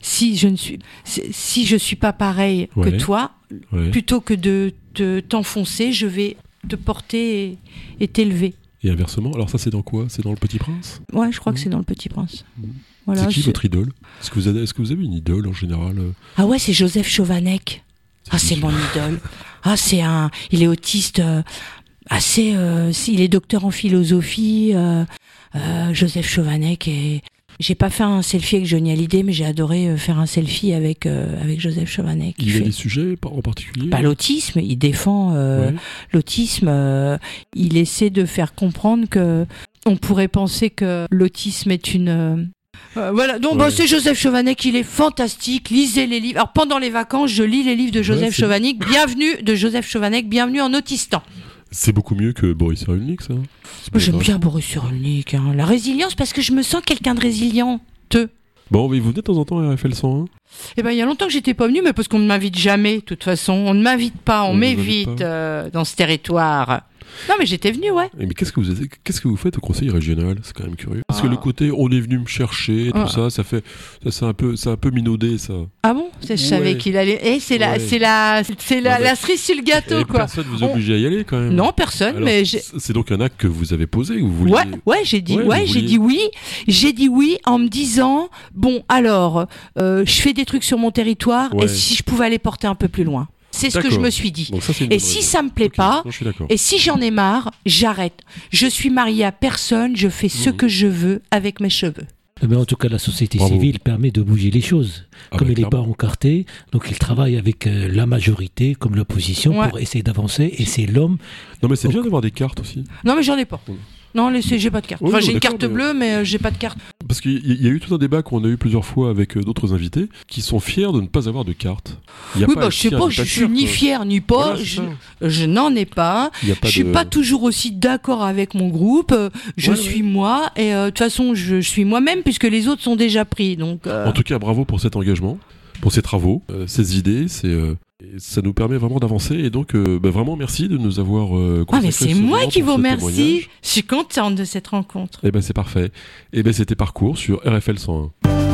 si je ne suis si- si je suis pas pareil Ouais. que toi, Ouais. plutôt que de te t'enfoncer, je vais te porter et- et t'élever. Et inversement, alors ça c'est dans quoi? C'est dans Le Petit Prince? Ouais, je crois que c'est dans le Petit Prince. Mhm. Voilà. C'est qui votre idole? Est-ce que, vous avez, est-ce que vous avez une idole en général euh, Ah ouais, c'est Joseph Chauvanec. Ah, c'est mon idole. Ah, c'est un. Il est autiste. euh, assez. euh, il est docteur en philosophie. euh, euh, Joseph Chauvanec et J'ai pas fait un selfie avec Johnny Hallyday, mais j'ai adoré euh, faire un selfie avec euh, avec Joseph Chovanec. Il a des sujets en particulier Pas l'autisme, il défend euh, Ouais. l'autisme. euh, il essaie de faire comprendre que on pourrait penser que l'autisme est une euh, euh, voilà, donc Ouais. bah, c'est Joseph Chovanec, il est fantastique. Lisez les livres. Alors pendant les vacances, je lis les livres de Joseph c'est- Chovanec. Bienvenue de Joseph Chovanec, bienvenue en Autistan. C'est beaucoup mieux que Boris Cyrulnik, ça. Moi, J'aime bien Boris Cyrulnik. hein. La résilience, parce que je me sens quelqu'un de résilient. Te. Bon, mais vous venez de temps en temps à RFL 101 Eh ben, il y a longtemps que j'étais pas venue, mais parce qu'on ne m'invite jamais, de toute façon. On ne m'invite pas, on, m'évite euh, dans ce territoire. Non, mais j'étais venue, ouais. Eh, Mais qu'est-ce que vous qu'est-ce que vous faites au conseil régional? C'est quand même curieux. Parce que Ah. le côté on est venu me chercher, tout Ah. ça, ça fait ça c'est un peu c'est un peu minaudé ça. Ah bon? C'est- Je savais Ouais. qu'il allait. Eh, c'est la, Ouais. c'est la, c'est la, la cerise sur le gâteau, Et quoi. personne vous On- oblige à y aller quand même. Non, personne, Alors, mais c'est donc un acte que vous avez posé vous vouliez. Ouais, ouais, j'ai dit, Ouais, j'ai vouliez- dit oui. J'ai dit oui en me disant bon, alors, euh, je fais des trucs sur mon territoire Ouais. et si je pouvais aller porter un peu plus loin. C'est ce que je me suis dit. Ça Et si ça me plaît pas, non, je suis d'accord. et si j'en ai marre, j'arrête. Je suis mariée à personne, je fais ce Mhm. que je veux avec mes cheveux. Mais en tout cas, la société Bravo. civile permet de bouger les choses. Ah comme bah, il n'est pas encarté, donc il travaille avec euh, la majorité, comme l'opposition, Ouais. pour essayer d'avancer. Et c'est l'homme. Non mais c'est bien d'avoir des cartes aussi. Non, mais j'en ai pas. Non, laissez, j'ai pas de carte. Oui, Enfin, j'ai une carte mais- bleue, mais euh, j'ai pas de carte. Parce qu'il y, a eu tout un débat qu'on a eu plusieurs fois avec euh, d'autres invités qui sont fiers de ne pas avoir de carte. Il y a Oui, pas bah, je sais fier pas, je suis ni fière ni pas. Voilà, je n'en ai pas. Pas je suis de- pas toujours aussi d'accord avec mon groupe. euh, Je Ouais, suis moi et euh, de toute façon je, je suis moi-même puisque les autres sont déjà pris. Donc euh, En tout cas, bravo pour cet engagement, pour ces travaux, euh, ces idées, c'est euh, et ça nous permet vraiment d'avancer et donc euh, bah, vraiment merci de nous avoir euh, ah mais c'est ce moi qui vous remercie. Je suis contente de cette rencontre. Eh ben c'est parfait. Et ben c'était parcours sur RFL 101.